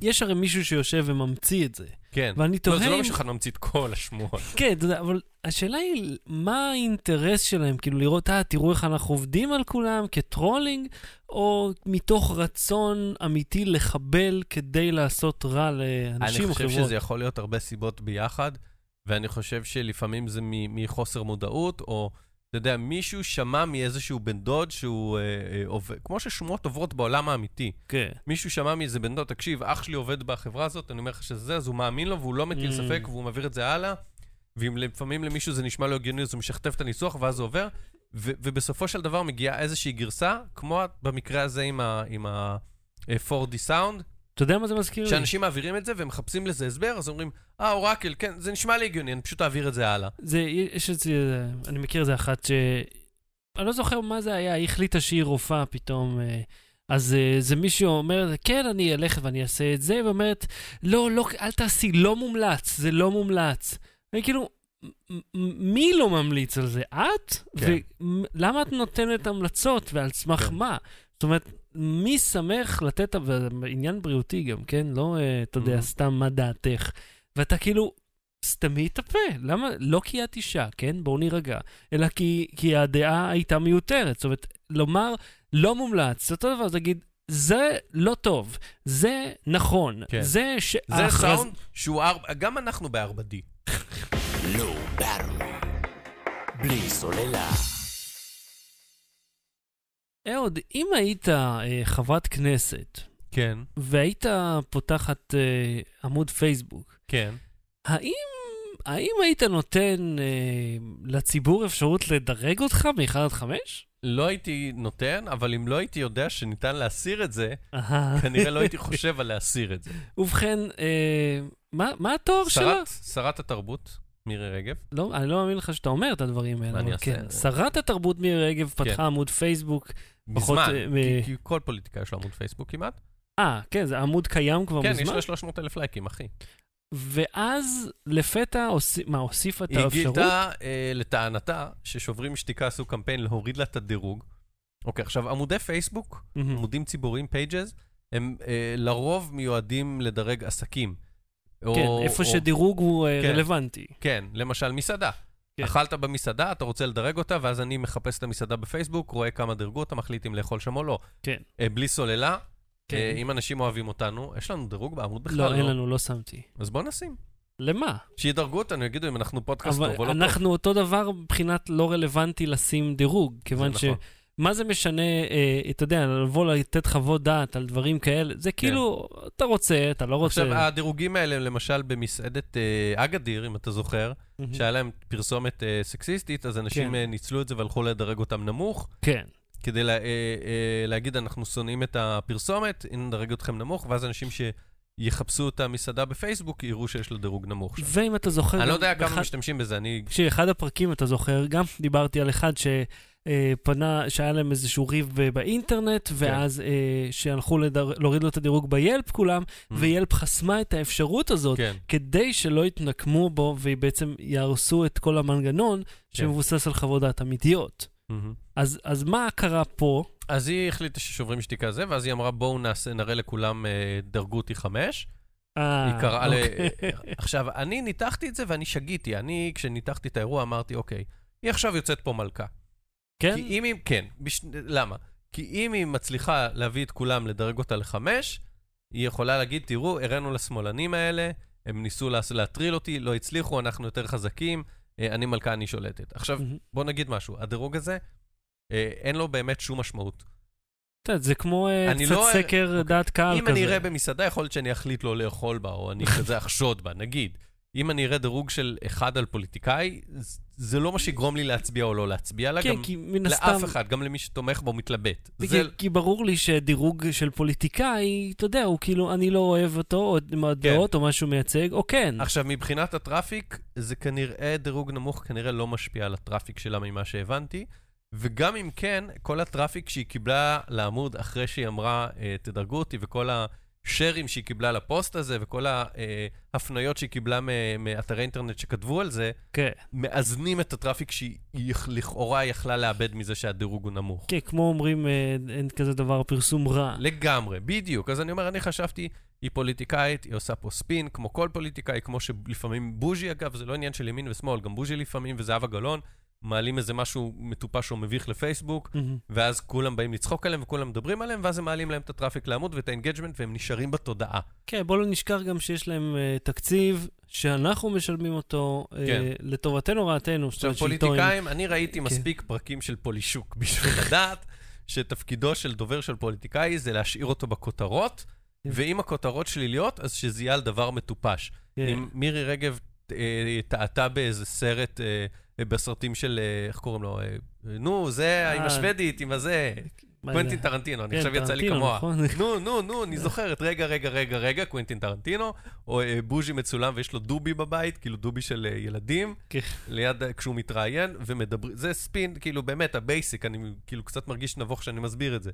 יש הרי מישהו שיושב וממציא את זה. כן. ואני לא, תוהה זה לא מישהו אחד ממציא את כל השמועות. כן, אתה יודע, אבל השאלה היא, מה האינטרס שלהם? כאילו לראות, אה, תראו איך אנחנו עובדים על כולם כטרולינג, או מתוך רצון אמיתי לחבל כדי לעשות רע לאנשים אני או חושב חברות? שזה יכול להיות הרבה סיבות ביחד, ואני חושב שלפעמים זה מחוסר מודעות, או, אתה יודע, מישהו שמע מאיזשהו בן דוד שהוא אה, אה, עובד, כמו ששמועות עוברות בעולם האמיתי. כן. מישהו שמע מאיזה בן דוד, תקשיב, אח שלי עובד בחברה הזאת, אני אומר לך שזה, אז הוא מאמין לו והוא לא מטיל Mm. ספק והוא מעביר את זה הלאה, ואם לפעמים למישהו זה נשמע לא הגיוני, אז הוא משכתב את הניסוח ואז זה עובר, ו- ובסופו של דבר מגיעה איזושהי גרסה, כמו במקרה הזה עם ה- עם ה-4D סאונד, אתה יודע מה זה מזכיר לי? שאנשים מעבירים את זה והם מחפשים לזה הסבר, אז אומרים, אה, אורקל, כן, זה נשמע לי הגיוני, אני פשוט אעביר את זה הלאה. זה, יש אצלי, אני מכיר איזה אחת ש... אני לא זוכר מה זה היה, היא החליטה שהיא רופאה פתאום. אה, אז אה, זה מישהו אומר, כן, אני אלך ואני אעשה את זה, ואומרת, לא, לא, אל תעשי, לא מומלץ, זה לא מומלץ. אני כאילו, מי לא ממליץ על זה? את? כן. ולמה את נותנת המלצות ועל סמך כן. מה? זאת אומרת, מי שמח לתת, עניין בריאותי גם, כן? לא, אה, אתה יודע, Mhm. סתם מה דעתך. ואתה כאילו, סתמי את הפה. למה? לא כי את אישה, כן? בואו נירגע. אלא כי, כי הדעה הייתה מיותרת. זאת אומרת, לומר לא מומלץ, זה אותו דבר, זה להגיד, זה לא טוב, זה נכון, כן. זה ש... זה ההכרז- סאונד שהוא ארבע, גם אנחנו ב-4D. Low Battery. בלי סוללה. אהוד, אם היית אה, חברת כנסת, כן, והיית פותחת אה, עמוד פייסבוק, כן. האם, האם היית נותן אה, לציבור אפשרות לדרג אותך מ-1 עד 5? לא הייתי נותן, אבל אם לא הייתי יודע שניתן להסיר את זה. כנראה לא הייתי חושב על להסיר את זה. ובכן, אה, מה, מה התואר שלה? שרת, שרת התרבות, מירי רגב. לא, אני לא מאמין לך שאתה אומר את הדברים האלה, מה אני אעשה? כן. שרת התרבות מירי רגב פתחה כן. עמוד פייסבוק. פחות, מזמן, אה, כי- כי כל פוליטיקאי יש לו עמוד פייסבוק כמעט. אה, כן, זה עמוד קיים כבר כן, יש מזמן. לה 300 אלף לייקים, אחי. ואז לפתע, הוס... מה, הוסיפה את היא האפשרות? גילתה, אה, לטענתה, ששוברים שתיקה עשו קמפיין להוריד לה את הדירוג. אוקיי, עכשיו, עמודי פייסבוק, מהמם. עמודים ציבוריים, פייג'ז, הם אה, לרוב מיועדים לדרג עסקים. כן, או- איפה או- שדירוג הוא אה, כן. רלוונטי. כן, למשל מסעדה. כן. אכלת במסעדה, אתה רוצה לדרג אותה, ואז אני מחפש את המסעדה בפייסבוק, רואה כמה דירגו אותה, מחליט אם לאכול שם או לא. כן. אה, בלי סוללה, כן. אה, אם אנשים אוהבים אותנו, יש לנו דירוג בעמוד בכלל, לא, אין לנו, לא שמתי. אז בוא נשים. למה? שידרגו אותנו, יגידו אם אנחנו פודקאסט אבל טוב או לא טוב. אנחנו אותו דבר מבחינת לא רלוונטי לשים דירוג, כיוון ש... נכון. מה זה משנה, אה, אתה יודע, לבוא לתת חוות דעת על דברים כאלה? זה כאילו, אתה רוצה, אתה לא רוצה. כן. עכשיו, הדירוגים האלה, למשל במסעדת אה, אגדיר, אם אתה זוכר, מהמם. שהיה להם פרסומת אה, סקסיסטית, אז אנשים כן. אה, ניצלו את זה והלכו לדרג אותם נמוך, כן. כדי לה, אה, אה, להגיד, אנחנו שונאים את הפרסומת, הנה נדרג אתכם נמוך, ואז אנשים שיחפשו את המסעדה בפייסבוק יראו שיש לו דירוג נמוך שם. ואם אתה זוכר... אני לא יודע כמה באחד- משתמשים בזה, אני... שאחד הפרקים, אתה זוכר, גם דיברתי על אחד שפנה, שהיה להם איזשהו ריב ב- באינטרנט, ואז אה, שהלכו לדר... להוריד לו את הדירוג ביילפ כולם, ויילפ חסמה את האפשרות הזאת, כן. כדי שלא יתנקמו בו ובעצם יהרסו את כל המנגנון שמבוסס על חוות דעת אמיתיות. מהמם. אז, אז מה קרה פה? אז היא החליטה ששוברים שתיקה זה, ואז היא אמרה, בואו נעשה, נראה לכולם, אה, דרגו אותי חמש. אה, היא קראה ל... אוקיי. עכשיו, אני ניתחתי את זה ואני שגיתי. אני, כשניתחתי את האירוע, אמרתי, אוקיי, היא עכשיו יוצאת פה מלכה. כן? כי אם היא... כן. בש... למה? כי אם היא מצליחה להביא את כולם, לדרג אותה לחמש, היא יכולה להגיד, תראו, הראינו לשמאלנים האלה, הם ניסו לה... להטריל אותי, לא הצליחו, אנחנו יותר חזקים, אה, אני מלכה, אני שולטת. עכשיו, מהמם. בוא נגיד משהו, הדירוג הזה, אה, אין לו באמת שום משמעות. אתה יודע, זה כמו אה, קצת לא- סקר אוקיי. דעת קהל אם כזה. אני אראה במסעדה, יכול להיות שאני אחליט לא לאכול בה, או אני כזה אחשוד בה, נגיד. אם אני אראה דירוג של אחד על פוליטיקאי, זה לא מה שיגרום לי להצביע או לא להצביע לה, כן, גם הסתם... לאף אחד, גם למי שתומך בו מתלבט. כי, זה, כי ברור לי שדירוג של פוליטיקאי, אתה יודע, הוא כאילו, אני לא אוהב אותו, או עם הדעות, או משהו מייצג, או כן. עכשיו, מבחינת הטראפיק, זה כנראה דירוג נמוך, כנראה לא משפיע על הטראפיק שלה ממה שהבנתי. וגם אם כן, כל הטראפיק שהיא קיבלה לעמוד אחרי שהיא אמרה, אה, תדרגו אותי, וכל השרים שהיא קיבלה לפוסט הזה, וכל ההפניות שהיא קיבלה מאתרי אינטרנט שכתבו על זה, כן. מאזנים את הטראפיק שהיא לכאורה יכלה לאבד מזה שהדירוג הוא נמוך. כן, כמו אומרים, אה, אין כזה דבר פרסום רע. לגמרי, בדיוק. אז אני אומר, אני חשבתי, היא פוליטיקאית, היא עושה פה ספין, כמו כל פוליטיקאי, כמו שלפעמים בוז'י, אגב, זה לא עניין של ימין ושמאל, גם בוז'י לפעמים וזהבה גלאון, מעלים איזה משהו מטופש או מביך לפייסבוק, מהמם. ואז כולם באים לצחוק עליהם וכולם מדברים עליהם, ואז הם מעלים להם את הטראפיק לעמוד ואת האינגייג'מנט, והם נשארים בתודעה. כן, בוא לא נשכח גם שיש להם אה, תקציב שאנחנו משלמים אותו אה, כן. לטובתנו רעתנו. זאת עכשיו, אומרת, שלטון. פוליטיקאים, אני ראיתי כן. מספיק פרקים של פולישוק בשביל לדעת שתפקידו של דובר של פוליטיקאי זה להשאיר אותו בכותרות, כן. ואם הכותרות שליליות, אז שזה יהיה על דבר מטופש. כן. אם מירי רגב אה, טעתה באיזה סרט, אה, בסרטים של, אה, איך קוראים לו? אה, נו, זה עם אה. השוודית, עם הזה, קוונטין? טרנטינו, אני כן, עכשיו יצא לי כמוה. נכון? נו, נו, נו, אני זוכרת, רגע, רגע, רגע, רגע, קוונטין טרנטינו, או בוז'י מצולם ויש לו דובי בבית, כאילו דובי של ילדים, כן. ליד, כשהוא מתראיין, ומדברים, זה ספין, כאילו באמת, ה basic, אני כאילו קצת מרגיש נבוך שאני מסביר את זה.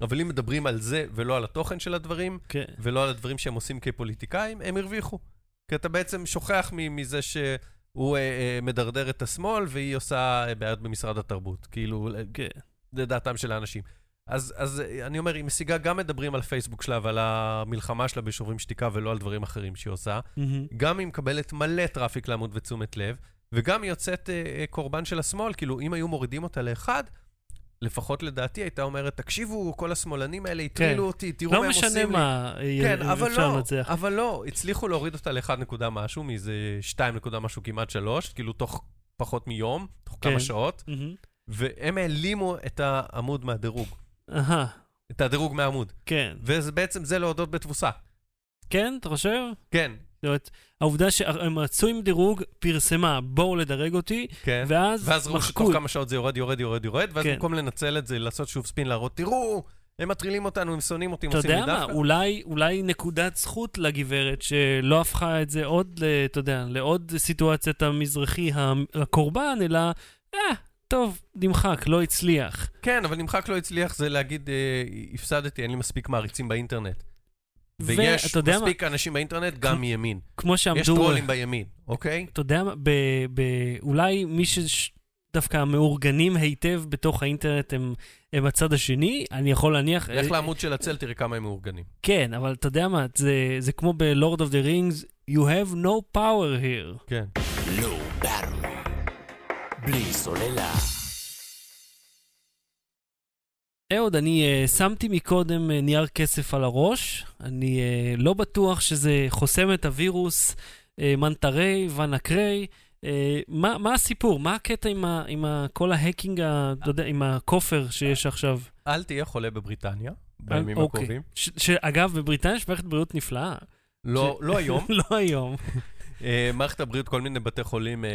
אבל אם מדברים על זה ולא על התוכן של הדברים, כן. ולא על הדברים שהם עושים כפוליטיקאים, הם הרוויחו. כי אתה בעצם שוכח מזה שהוא אה, אה, מדרדר את השמאל, והיא עושה אה, בעיות במשרד התרבות. כאילו, כן. לדעתם של האנשים. אז, אז אה, אני אומר, היא משיגה, גם מדברים על פייסבוק שלה ועל המלחמה שלה בשוברים שתיקה ולא על דברים אחרים שהיא עושה. מהמם. גם היא מקבלת מלא טראפיק לעמוד ותשומת לב, וגם היא יוצאת אה, אה, קורבן של השמאל, כאילו, אם היו מורידים אותה לאחד, לפחות לדעתי הייתה אומרת, תקשיבו, כל השמאלנים האלה הטרילו אותי, תראו מה לא הם עושים לי. משנה מה, כן, אבל אפשר לא, לנצח. אבל לא, הצליחו להוריד אותה לאחד נקודה משהו, מאיזה שתיים נקודה משהו כמעט שלוש, כאילו תוך פחות מיום, תוך כן. כמה שעות, מהמם. והם העלימו את העמוד מהדירוג. אהה, את הדירוג מהעמוד. כן. ובעצם זה להודות בתבוסה. כן, אתה חושב? כן, זאת אומרת, העובדה שהם רצו עם דירוג, פרסמה, בואו לדרג אותי, כן. ואז ואז ראו מחקו. שתוך כמה שעות זה יורד, יורד, יורד, יורד, ואז כן. במקום לנצל את זה, לעשות שוב ספין, להראות, תראו, הם מטרילים אותנו, הם שונאים אותי, הם אתה עושים לי יודע מה, דווקא. אולי, אולי נקודת זכות לגברת שלא הפכה את זה עוד, אתה יודע, לעוד סיטואציית המזרחי הקורבן, אלא, אה, טוב, נמחק, לא הצליח. כן, אבל נמחק לא הצליח זה להגיד, אה, הפסדתי, אין לי מספיק מעריצים באינטרנט. ויש יודע מה, מספיק אנשים באינטרנט גם מימין. כמו יש שעמדו, טרולים בימין, אוקיי? אתה יודע מה, ב- ב- אולי מי שדווקא מאורגנים היטב בתוך האינטרנט הם, הם הצד השני, אני יכול להניח... לך לעמוד של הצל, תראה כמה הם מאורגנים. כן, אבל אתה יודע מה, זה, זה כמו ב-Lord of the Rings, you have no power here. כן. בלי סוללה. אהוד, אני uh, שמתי מקודם uh, נייר כסף על הראש. אני uh, לא בטוח שזה חוסם את הווירוס uh, מנטרי, ונקרי. Uh, מה, מה הסיפור? מה הקטע עם, ה, עם ה, כל ההקינג, ה, אתה יודע, עם הכופר שיש עכשיו? אל תהיה חולה בבריטניה, בימים אוקיי. הקרובים. ש- שאגב, בבריטניה יש מערכת בריאות נפלאה. לא לא היום. לא היום. אה, מערכת הבריאות, כל מיני בתי חולים אה,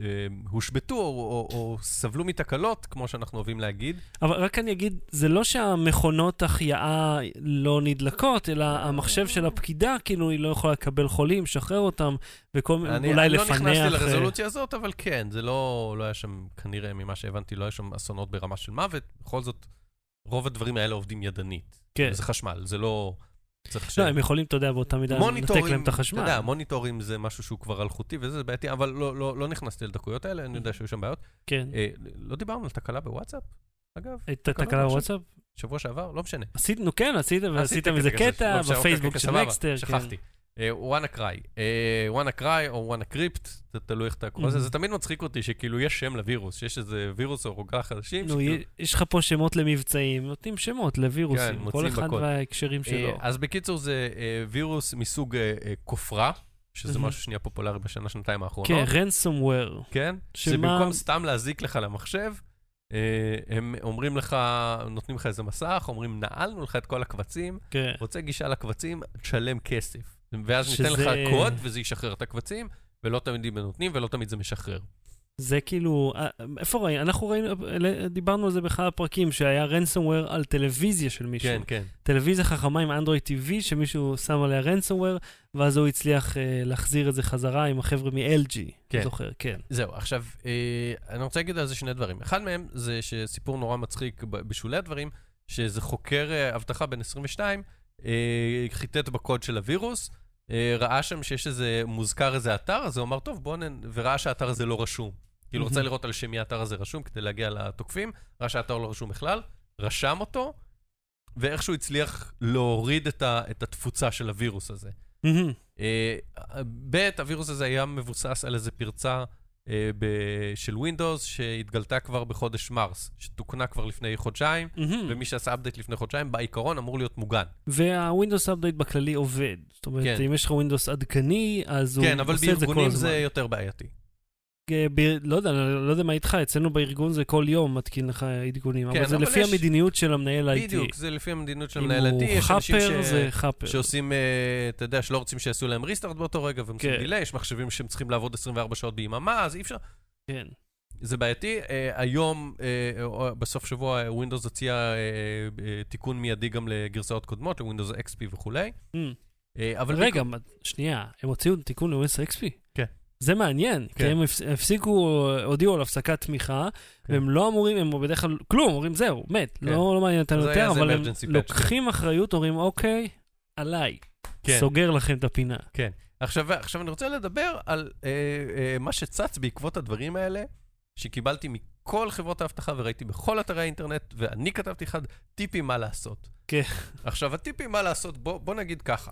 אה, הושבתו או- סבלו מתקלות, כמו שאנחנו אוהבים להגיד. אבל רק אני אגיד, זה לא שהמכונות החייאה לא נדלקות, אלא המחשב של הפקידה, כאילו, היא לא יכולה לקבל חולים, לשחרר אותם, וכל מיני, אני לא לפנח... נכנסתי לרזולוציה הזאת, אבל כן, זה לא לא היה שם, כנראה, ממה שהבנתי, לא היה שם אסונות ברמה של מוות. בכל זאת, רוב הדברים האלה עובדים ידנית. כן. זה חשמל, זה לא... צריך ש... לא, הם יכולים, אתה יודע, באותה מידה לנתק להם את החשמל. אתה יודע, מוניטורים זה משהו שהוא כבר אלחוטי וזה בעייתי, אבל לא, לא, לא נכנסתי לדקויות האלה, אני יודע שהיו שם בעיות. כן. אה, לא דיברנו על תקלה בוואטסאפ, אגב, הייתה תקלה. בוואטסאפ? שבוע שעבר? לא משנה. עשיתם, נו כן, עשיתם, ועשיתם איזה כזה, קטע לא, בפייסבוק של נקסטר. כן. שכחתי. וואנה קריי. וואנה קריי או וואנה קריפט, תלוי איך אתה קורא לזה. Mhm. זה תמיד מצחיק אותי שכאילו יש שם לווירוס, שיש איזה וירוס או רוגע חדשים. נו, יש לך פה שמות למבצעים, נותנים שמות לווירוסים, כן, כל אחד. וההקשרים שלו. אה, אז בקיצור זה אה, וירוס מסוג אה, כופרה, שזה Mhm. משהו שנהיה פופולרי בשנה, שנתיים האחרונות. כן, ransomware. כן? שמה- שבמקום סתם להזיק לך למחשב, הם אומרים לך, נותנים לך איזה מסך, אומרים, נעלנו לך את כל הקבצים, כן. רוצה גישה לקבצים, תשלם כסף. ואז שזה- ניתן לך קוד, וזה ישחרר את הקבצים, ולא תמיד הם נותנים, ולא תמיד זה משחרר. זה כאילו, אה, איפה ראינו? אנחנו ראינו, דיברנו על זה באחד הפרקים, שהיה ransomware על טלוויזיה של מישהו. כן, כן. טלוויזיה חכמה עם אנדרואיד TV, שמישהו שם עליה ransomware, ואז הוא הצליח אה, להחזיר את זה חזרה עם החבר'ה מ-LG. כן. זוכר, כן. זהו, עכשיו, אה, אני רוצה להגיד על זה שני דברים. אחד מהם זה שסיפור נורא מצחיק בשולי הדברים, שאיזה חוקר אה, אבטחה בן 22, אה, חיטט בקוד של הווירוס, אה, ראה שם שיש איזה, מוזכר איזה אתר, אז הוא אמר, טוב, בוא נ... וראה שהאתר הזה לא רשום. כאילו, רוצה. לראות על שם מי האתר הזה רשום כדי להגיע לתוקפים, ראה שהאתר לא רשום בכלל, רשם אותו, ואיכשהו הצליח להוריד את, ה... את התפוצה של הווירוס הזה. אה, ב', הווירוס הזה היה מבוסס על איזה פרצה אה, של Windows שהתגלתה כבר בחודש מרס, שתוקנה כבר לפני חודשיים, מהמם. ומי שעשה אפדייט לפני חודשיים, בעיקרון אמור להיות מוגן. וה-Windows Update בכללי עובד. זאת אומרת, כן. אם יש לך Windows עדכני, אז הוא כן, אבל עושה את זה כל בארגונים הזמן. זה יותר בעייתי. אה, ב- לא יודע, לא יודע מה איתך, אצלנו בארגון זה כל יום מתקין לך עדכונים, כן, אבל זה אבל לפי יש- המדיניות של המנהל IT. בדיוק, זה לפי המדיניות של אם מנהל IT, הוא חאפר, ש... זה חאפר. שעושים, אה, אתה יודע, שלא רוצים שיעשו להם ריסטארט באותו רגע, והם עושים כן. דיליי, יש מחשבים שהם צריכים לעבוד 24 שעות ביממה, אז אי אפשר. כן. זה בעייתי. אה, היום, בסוף שבוע, Windows הציע תיקון מיידי גם לגרסאות קודמות, ל-Windows XP וכולי. Mm. אבל רגע, מה- שנייה, הם הוציאו תיקון ל-OS XP? כן. זה מעניין, כי כן. הם הפס- הפסיקו, הודיעו על הפסקת תמיכה, כן. והם לא אמורים, הם בדרך כלל, כלום, אומרים זהו, מת, כן. לא לא מעניין אותנו יותר, אבל הם לוקחים אחריות, אומרים, אוקיי, עליי, כן. סוגר לכם את הפינה. עכשיו, עכשיו אני רוצה לדבר על אה, אה, מה שצץ בעקבות הדברים האלה, שקיבלתי מכל חברות האבטחה וראיתי בכל אתרי האינטרנט, ואני כתבתי אחד, טיפים מה לעשות. כן. עכשיו, הטיפים מה לעשות, בוא, בוא נגיד ככה.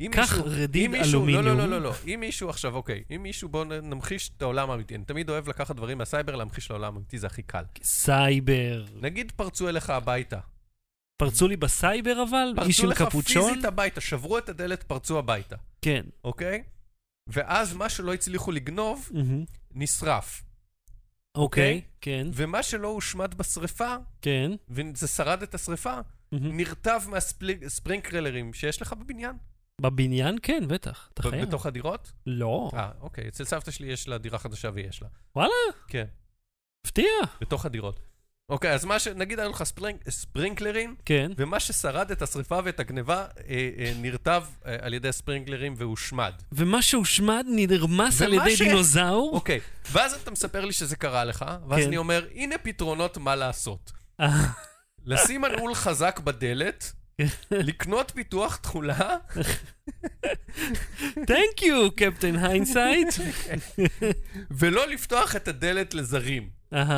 אם קח מישהו- רדיד אם מישהו, אלומיניום. לא, לא, לא, לא, לא. אם מישהו עכשיו, אוקיי, אם מישהו, בואו נמחיש את העולם האמיתי. אני תמיד אוהב לקחת דברים מהסייבר, להמחיש לעולם האמיתי, זה הכי קל. סייבר. נגיד פרצו אליך הביתה. פרצו לי בסייבר אבל? איש פרצו עם לך קפוצ'ון? פיזית הביתה, שברו את הדלת, פרצו הביתה, כן. אוקיי? ואז מה שלא הצליחו לגנוב. נשרף. אוקיי, כן, ומה שלא הושמד בשריפה, כן. וזה שרד את השריפה. נרטב מהספרינקלרים שיש לך בבניין, בבניין? כן, בטח. אתה חייב. בתוך הדירות. לא. אה, אוקיי, אצל סבתא שלי יש לה דירה חדשה ויש לה. וואלה? כן, הפתיע. בתוך הדירות. אוקיי, אז מה ש... נגיד היו לך ספרינק... ספרינקלרים, כן. ומה ששרד את השריפה ואת הגניבה אה, אה, נרטב אה, על ידי הספרינקלרים והושמד. ומה שהושמד נרמס על ידי ש- דינוזאור. אוקיי, ואז אתה מספר לי שזה קרה לך, ואז כן. אני אומר, הנה פתרונות מה לעשות. אה, לשים מנעול חזק בדלת, לקנות ביטוח תכולה, Thank you, Captain Hindsight. ולא לפתוח את הדלת לזרים,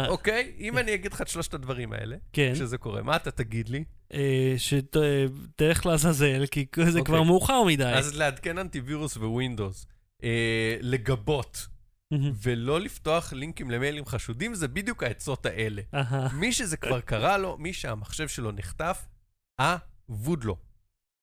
אוקיי? אם אני אגיד לך את שלושת הדברים האלה, כן. כשזה קורה, מה אתה תגיד לי? אה, שתלך לעזאזל, כי זה אוקיי. כבר מאוחר מדי. אז לעדכן אנטיווירוס ווינדוס, אה, לגבות. ולא לפתוח לינקים למיילים חשודים, זה בדיוק העצות האלה. מי שזה כבר קרה לו, מי שהמחשב שלו נחטף, אבוד לו.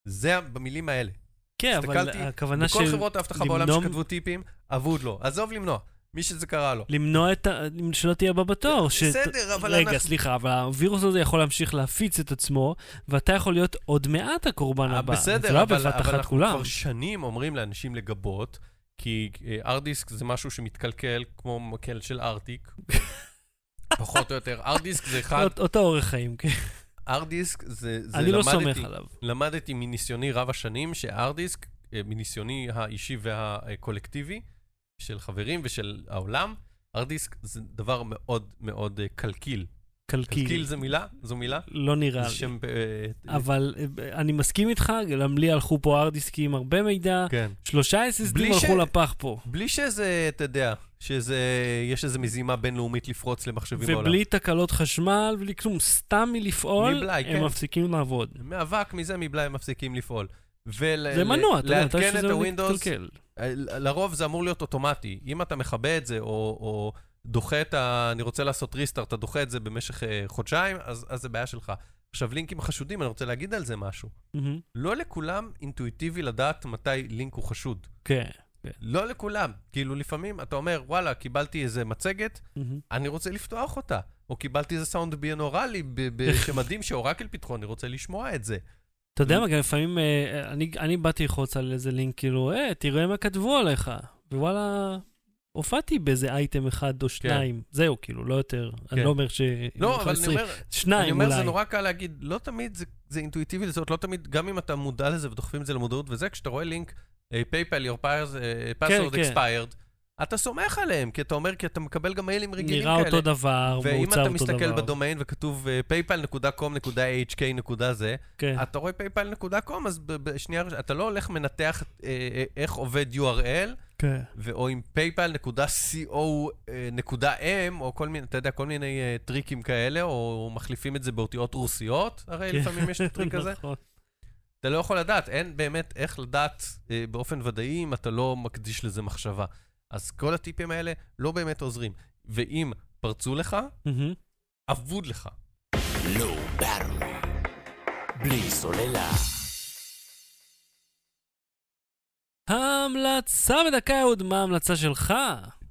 זה במילים האלה. כן, אבל הכוונה של בכל חברות האבטחה בעולם שכתבו טיפים, אבוד לו. עזוב למנוע, מי שזה קרה לו. למנוע את ה... שלא תהיה הבא בתור. ש- בסדר, אבל רגע, אנחנו- סליחה, אבל הווירוס הזה יכול להמשיך להפיץ את עצמו, ואתה יכול להיות עוד מעט הקורבן אה, הבא. בסדר, לא אבל, אבל אחת אנחנו כולם. כבר שנים אומרים לאנשים לגבות, כי ארדיסק זה משהו שמתקלקל כמו מקל של ארטיק. פחות או יותר. ארדיסק זה אחד, אות- אותו אורך חיים, כן. ארדיסק זה, זה אני לא למדתי, סומך עליו. למדתי מניסיוני רב השנים שארדיסק, אה, מניסיוני האישי והקולקטיבי, של חברים ושל העולם, ארדיסק זה דבר מאוד מאוד אה, קלקיל. קלקיל קלקיל. זה מילה? זו מילה? לא נראה לי. שם... אה, אבל אה, אני מסכים איתך, גם לי הלכו פה ארדיסקים הרבה מידע. כן. שלושה SSDים ש- הלכו לפח פה. בלי שזה, אתה יודע, שזה, יש איזו מזימה בינלאומית לפרוץ למחשבים בעולם. ובלי תקלות חשמל, בלי כלום, סתם מלפעול, מבלאי, הם כן. מפסיקים לעבוד. מאבק מזה מבלאי הם מפסיקים לפעול. ול, זה מנוע, אתה יודע, מתי לעדכן שזה את עולה הווינדוס, מתקלקל. אה, לרוב זה אמור להיות אוטומטי. אם אתה מכבה את זה, או, או דוחה את ה... אני רוצה לעשות ריסטארט, אתה דוחה את זה במשך אה, חודשיים, אז, אז זה בעיה שלך. עכשיו, לינקים חשודים, אני רוצה להגיד על זה משהו. מהמם. לא לכולם אינטואיטיבי לדעת מתי לינק הוא חשוד. כן. לא לכולם. כאילו, לפעמים אתה אומר, וואלה, קיבלתי איזה מצגת, מהמם. אני רוצה לפתוח אותה. או קיבלתי איזה סאונד ביונורלי ב- ב- שמדהים שאורקל פיתחו, אני רוצה לשמוע את זה. אתה יודע מה, גם לפעמים, אה, אני, אני באתי ללחוץ על איזה לינק, כאילו, אה, תראה מה כתבו עליך. ווואלה, הופעתי באיזה אייטם אחד או שניים. זהו, כאילו, לא יותר. אני לא אומר ש... כן. לא, אבל אני אומר, אני שניים אומר, זה אולי. נורא קל להגיד, לא תמיד זה, זה אינטואיטיבי לזאת, לא תמיד, גם אם אתה מודע לזה ודוחפים את זה למודעות וזה, כשאתה רואה לינק, אה, PayPal, your password, אה, password כן. expired, אתה סומך עליהם, כי אתה אומר, כי אתה מקבל גם מיילים רגילים כאלה. נראה אותו דבר, ואם מעוצב אתה אותו מסתכל דבר. בדומיין וכתוב אה, paypal.com.hk.זה, כן. אתה רואה paypal.com, אז בשנייה, אתה לא הולך מנתח איך עובד URL, כן. ואו עם paypal.co.m, או כל מיני, אתה יודע, כל מיני אה, טריקים כאלה, או מחליפים את זה באותיות רוסיות, הרי כן. לפעמים יש את הטריק הזה. נכון. אתה לא יכול לדעת, אין באמת איך לדעת אה, באופן ודאי אם אתה לא מקדיש לזה מחשבה. אז כל הטיפים האלה לא באמת עוזרים. ואם פרצו לך. אבוד לך. בלי סוללה. ההמלצה בדקה, אהוד, מה ההמלצה שלך?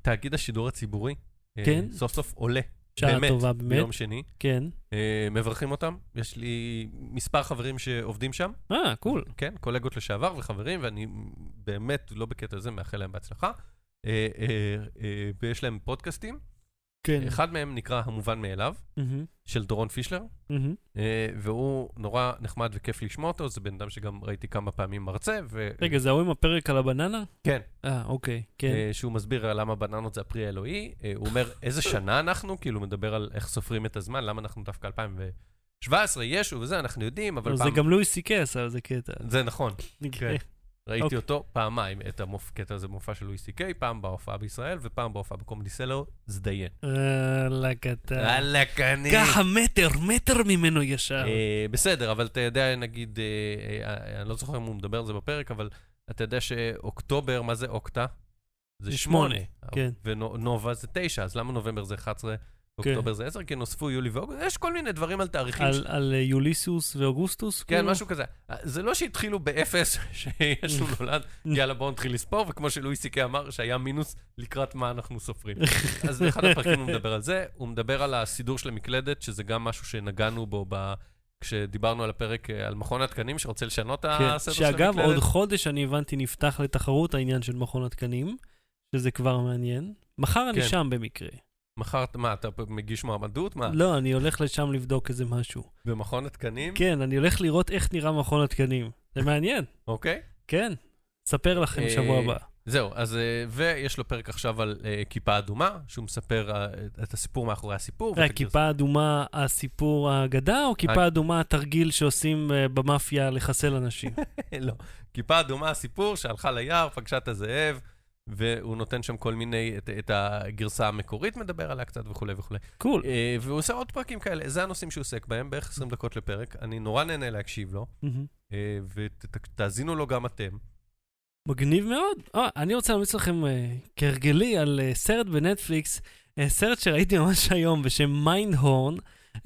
תאגיד השידור הציבורי, אה, כן. סוף סוף עולה. שעה באמת, טובה, באמת. ביום שני. כן. אה, מברכים אותם. יש לי מספר חברים שעובדים שם. אה, קול. כן, קולגות לשעבר וחברים, ואני באמת, לא בקטע הזה, מאחל להם בהצלחה. אה, אה, אה, ויש להם פודקאסטים. כן. אחד מהם נקרא המובן מאליו, מהמם, של דורון פישלר, מהמם. אה, והוא נורא נחמד וכיף לשמוע אותו, זה בן אדם שגם ראיתי כמה פעמים מרצה, ו... רגע, זה ההוא עם הפרק על הבננה? כן, אה, אוקיי, כן. אה, שהוא מסביר למה בננות זה הפרי האלוהי. אה, הוא אומר, איזה שנה אנחנו? כאילו, מדבר על איך סופרים את הזמן, למה אנחנו דווקא 2017, ישו וזה, אנחנו יודעים, אבל לא, זה פעם... גם לואי סי-קיי עשה, זה קטע. זה נכון. כן. ראיתי אוקיי. אותו פעמיים, את הקטע הזה במופע של לואי סי קיי, פעם בהופעה בישראל ופעם בהופעה בקומדי סלר, זדיין. וואלה, קטן. וואלה, קני. ככה מטר, מטר ממנו ישר. אה, בסדר, אבל אתה יודע, נגיד, אה, אה, אני לא זוכר אם הוא מדבר על זה בפרק, אבל אתה יודע שאוקטובר, מה זה אוקטו? זה. שמונה, כן. ונובה זה תשע, אז למה נובמבר זה 11? אוקטובר זה 10, כי נוספו יולי ואוגוסט, יש כל מיני דברים על תאריכים. ש- על, על אה, יוליסוס ואוגוסטוס? כן, כאילו? משהו כזה. זה לא שהתחילו באפס, שישו נולד, יאללה בואו נתחיל לספור, וכמו שלואי סי.קיי אמר, שהיה מינוס לקראת מה אנחנו סופרים. אז באחד הפרקים הוא מדבר על זה, הוא מדבר על הסידור של המקלדת, שזה גם משהו שנגענו בו ב... כשדיברנו על הפרק אה, על מכון התקנים, שרוצה לשנות את כן, הסדר של המקלדת. שאגב, עוד חודש אני הבנתי נפתח לתחרות העניין של מכון התקנים, שזה כבר מעניין. מחר אני כן. שם במקרה. מחר, מה, אתה מגיש מועמדות? מה? לא, אני הולך לשם לבדוק איזה משהו. במכון התקנים? כן, אני הולך לראות איך נראה מכון התקנים. זה מעניין, אוקיי. כן. אספר לכם אה, שבוע הבא. זהו, אז, אה, ויש לו פרק עכשיו על אה, כיפה אדומה, שהוא מספר אה, את הסיפור מאחורי הסיפור. והכיפה אדומה, הסיפור האגדה, או כיפה אדומה, התרגיל שעושים אה, במאפיה לחסל אנשים? לא. כיפה אדומה, הסיפור שהלכה ליער, פגשה את הזאב, והוא נותן שם כל מיני, את, את הגרסה המקורית מדבר עליה קצת וכולי וכולי. קול. אה, והוא עושה עוד פרקים כאלה, זה הנושאים שהוא עוסק בהם, בערך 20 דקות לפרק. אני נורא נהנה להקשיב לו, מהמם. ותאזינו לו גם אתם. מגניב מאוד. אה, אני רוצה להמליץ לכם, אה, כהרגלי, על אה, סרט בנטפליקס, אה, סרט שראיתי ממש היום בשם Mindhorn.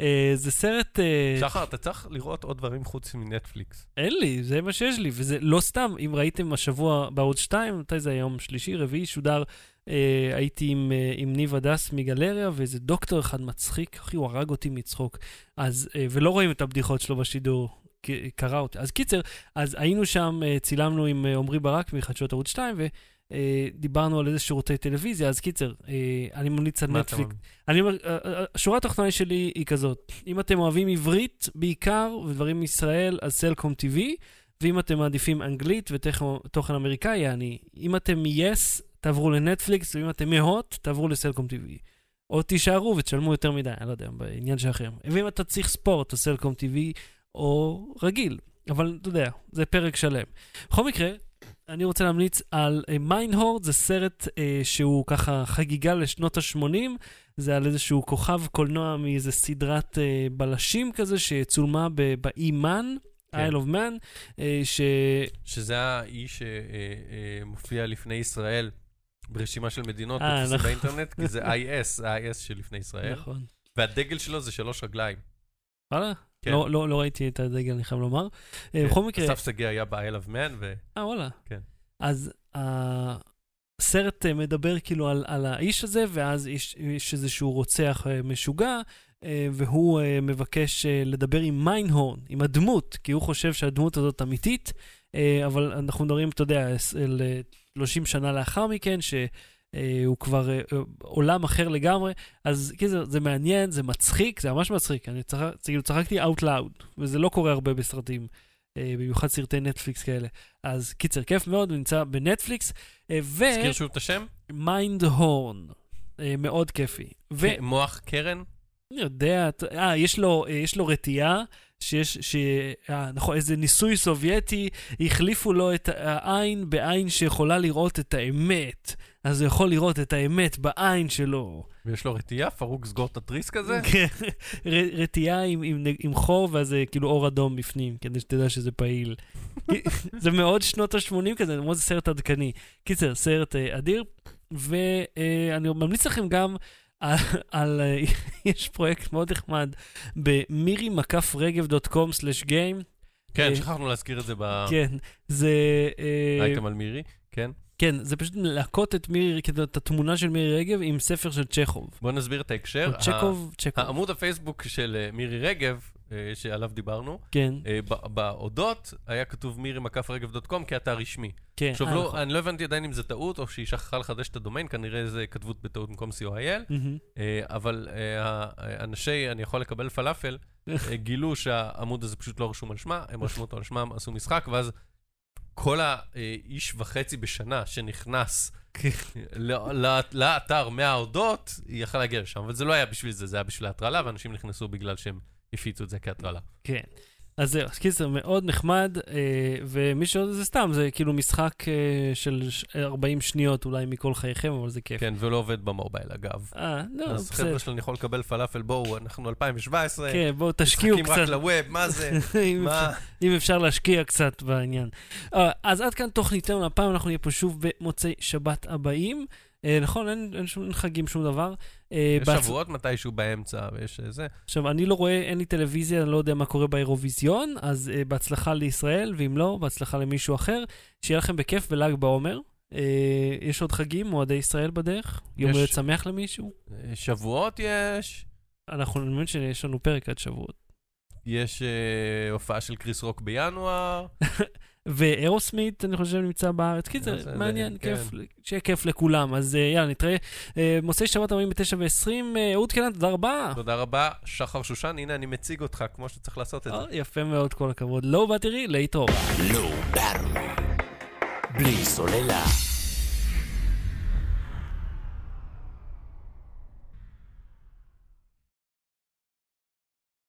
אה, זה סרט... אה, שחר, אתה צריך לראות עוד דברים חוץ מנטפליקס. אין לי, זה מה שיש לי, וזה לא סתם, אם ראיתם השבוע בערוץ 2, מתי זה היום? שלישי, רביעי, שודר, אה, הייתי עם, אה, עם ניב הדס מגלריה, ואיזה דוקטור אחד מצחיק, אחי, הוא הרג אותי מצחוק. אז, אה, ולא רואים את הבדיחות שלו בשידור, קרא אותי. אז קיצר, אז היינו שם, צילמנו עם עמרי ברק מחדשות ערוץ 2, ודיברנו על איזה שירותי טלוויזיה, אז קיצר, אה, אני ממליץ על נטפליקס. אני אומר, אה, אה, השורה התחתונה שלי היא כזאת, אם אתם אוהבים עברית בעיקר, ודברים מישראל, אז סלקום TV, ואם אתם מעדיפים אנגלית ותוכן אמריקאי, יעני, אם אתם מ-yes, תעברו לנטפליקס, ואם אתם מהוט, תעברו לסלקום TV. או תישארו ותשלמו יותר מדי, אני לא יודע, בעניין שלכם. ואם אתה צריך ספורט, אז סלקום TV, או רגיל. אבל אתה יודע, זה פרק שלם. בכל מקרה, אני רוצה להמליץ על מיינהורד, זה סרט אה, שהוא ככה חגיגה לשנות ה-80. זה על איזשהו כוכב קולנוע מאיזה סדרת אה, בלשים כזה, שצולמה באי מן, כן. Isle of Man, אה, ש... שזה האיש שמופיע לפני ישראל ברשימה של מדינות אה, תופסים נכון. באינטרנט, כי זה IS, ה-IS שלפני ישראל, נכון. והדגל שלו זה שלוש רגליים. וואלה? כן. לא, לא, לא ראיתי את הדגל, אני חייב לומר. אה, כן. בכל מקרה... אסף שגיא היה ב-Isle of Man, ו... אה, וואלה. כן. אז הסרט אה, מדבר כאילו על, על האיש הזה, ואז יש, יש איזשהו רוצח אה, משוגע, אה, והוא אה, מבקש אה, לדבר עם מיינהורן, עם הדמות, כי הוא חושב שהדמות הזאת אמיתית, אה, אבל אנחנו מדברים, אתה יודע, על אה, 30 שנה לאחר מכן, ש... אה, הוא כבר אה, אה, עולם אחר לגמרי, אז כאילו זה מעניין, זה מצחיק, זה ממש מצחיק, אני צחק, כאילו צחקתי out loud, וזה לא קורה הרבה בסרטים, במיוחד סרטי נטפליקס כאלה. אז קיצר, כיף מאוד, הוא נמצא בנטפליקס, ו... תזכיר שוב את השם? Mindhorn, מאוד כיפי. ו... כן, מוח קרן? אני יודע, אה, יש לו, יש לו רתיעה, שיש, ש... אה, נכון, איזה ניסוי סובייטי, החליפו לו את העין בעין שיכולה לראות את האמת. אז הוא יכול לראות את האמת בעין שלו. ויש לו רתיעה, פרוק סגור את התריס כזה? כן, ר- רתיעה עם, עם, עם חור, ואז זה כאילו אור אדום בפנים, כדי שתדע שזה פעיל. זה מאוד שנות ה-80 כזה, למרות זה סרט עדכני. קיצר, סרט אה, אדיר, ואני ממליץ לכם גם על, על אה, יש פרויקט מאוד נחמד במירי מקף רגב.com/game. כן, אה, שכחנו להזכיר את זה כן, זה... אה, באייטם על מירי, כן. כן, זה פשוט להכות את מירי, כאילו, את התמונה של מירי רגב עם ספר של צ'כוב. בוא נסביר את ההקשר. או צ'קוב, צ'קוב. העמוד הפייסבוק של אה, מירי רגב, אה, שעליו דיברנו, כן, אה, ב- בהודות היה כתוב מירי מקף רגב דוט קום כאתר רשמי. כן. עכשיו, לא, נכון. אני לא הבנתי עדיין אם זה טעות, או שהיא שכחה לחדש את הדומיין, כנראה זה כתבות בטעות במקום co.il. אה, אבל אנשי אני יכול לקבל פלאפל, גילו שהעמוד הזה פשוט לא רשום על שמה, הם רשמו אותו על שמם, עשו משחק, ואז כל האיש וחצי בשנה שנכנס ל- ל- לאתר מההודות, יכל להגיע לשם, אבל זה לא היה בשביל זה, זה היה בשביל ההטרלה, ואנשים נכנסו בגלל שהם הפיצו את זה כהטרלה. כן. אז זהו, אז קיצר, מאוד נחמד, אה, ומי שעוד זה סתם, זה כאילו משחק אה, של ש- 40 שניות אולי מכל חייכם, אבל זה כיף. כן, ולא עובד במובייל אגב. אה, לא, אז בסדר. חבר'ה שלי, אני יכול לקבל פלאפל, בואו, אנחנו 2017, כן, בואו תשקיעו משחקים רק קצת, לווב, מה זה? אם מה? אם אפשר להשקיע קצת בעניין. אה, אז עד כאן תוכניתנו, הפעם אנחנו נהיה פה שוב במוצאי שבת הבאים. אה, נכון, אין, אין, אין חגים, שום דבר. אה, יש בהצ- שבועות מתישהו באמצע, ויש אה, זה. עכשיו, אני לא רואה, אין לי טלוויזיה, אני לא יודע מה קורה באירוויזיון, אז uh, בהצלחה לישראל, ואם לא, בהצלחה למישהו אחר. שיהיה לכם בכיף בל"ג בעומר. Uh, יש עוד חגים, מועדי ישראל בדרך? יום יש. הולדת שמח למישהו? שבועות יש, אנחנו, אני מבין שיש לנו פרק עד שבועות. יש אה, הופעה של קריס רוק בינואר. ואירוסמית, אני חושב, נמצא בארץ. קיצר, זה- זה- מעניין, כן. כיף, שיהיה כיף לכולם. אז uh, יאללה, נתראה. Uh, מוצאי שבת 49 ו-20, אהוד קלן, תודה רבה. תודה רבה, שחר שושן, הנה אני מציג אותך כמו שצריך לעשות את זה. אה, יפה מאוד, כל הכבוד. לא, ותראי, להתראות. Battery. בלי סוללה.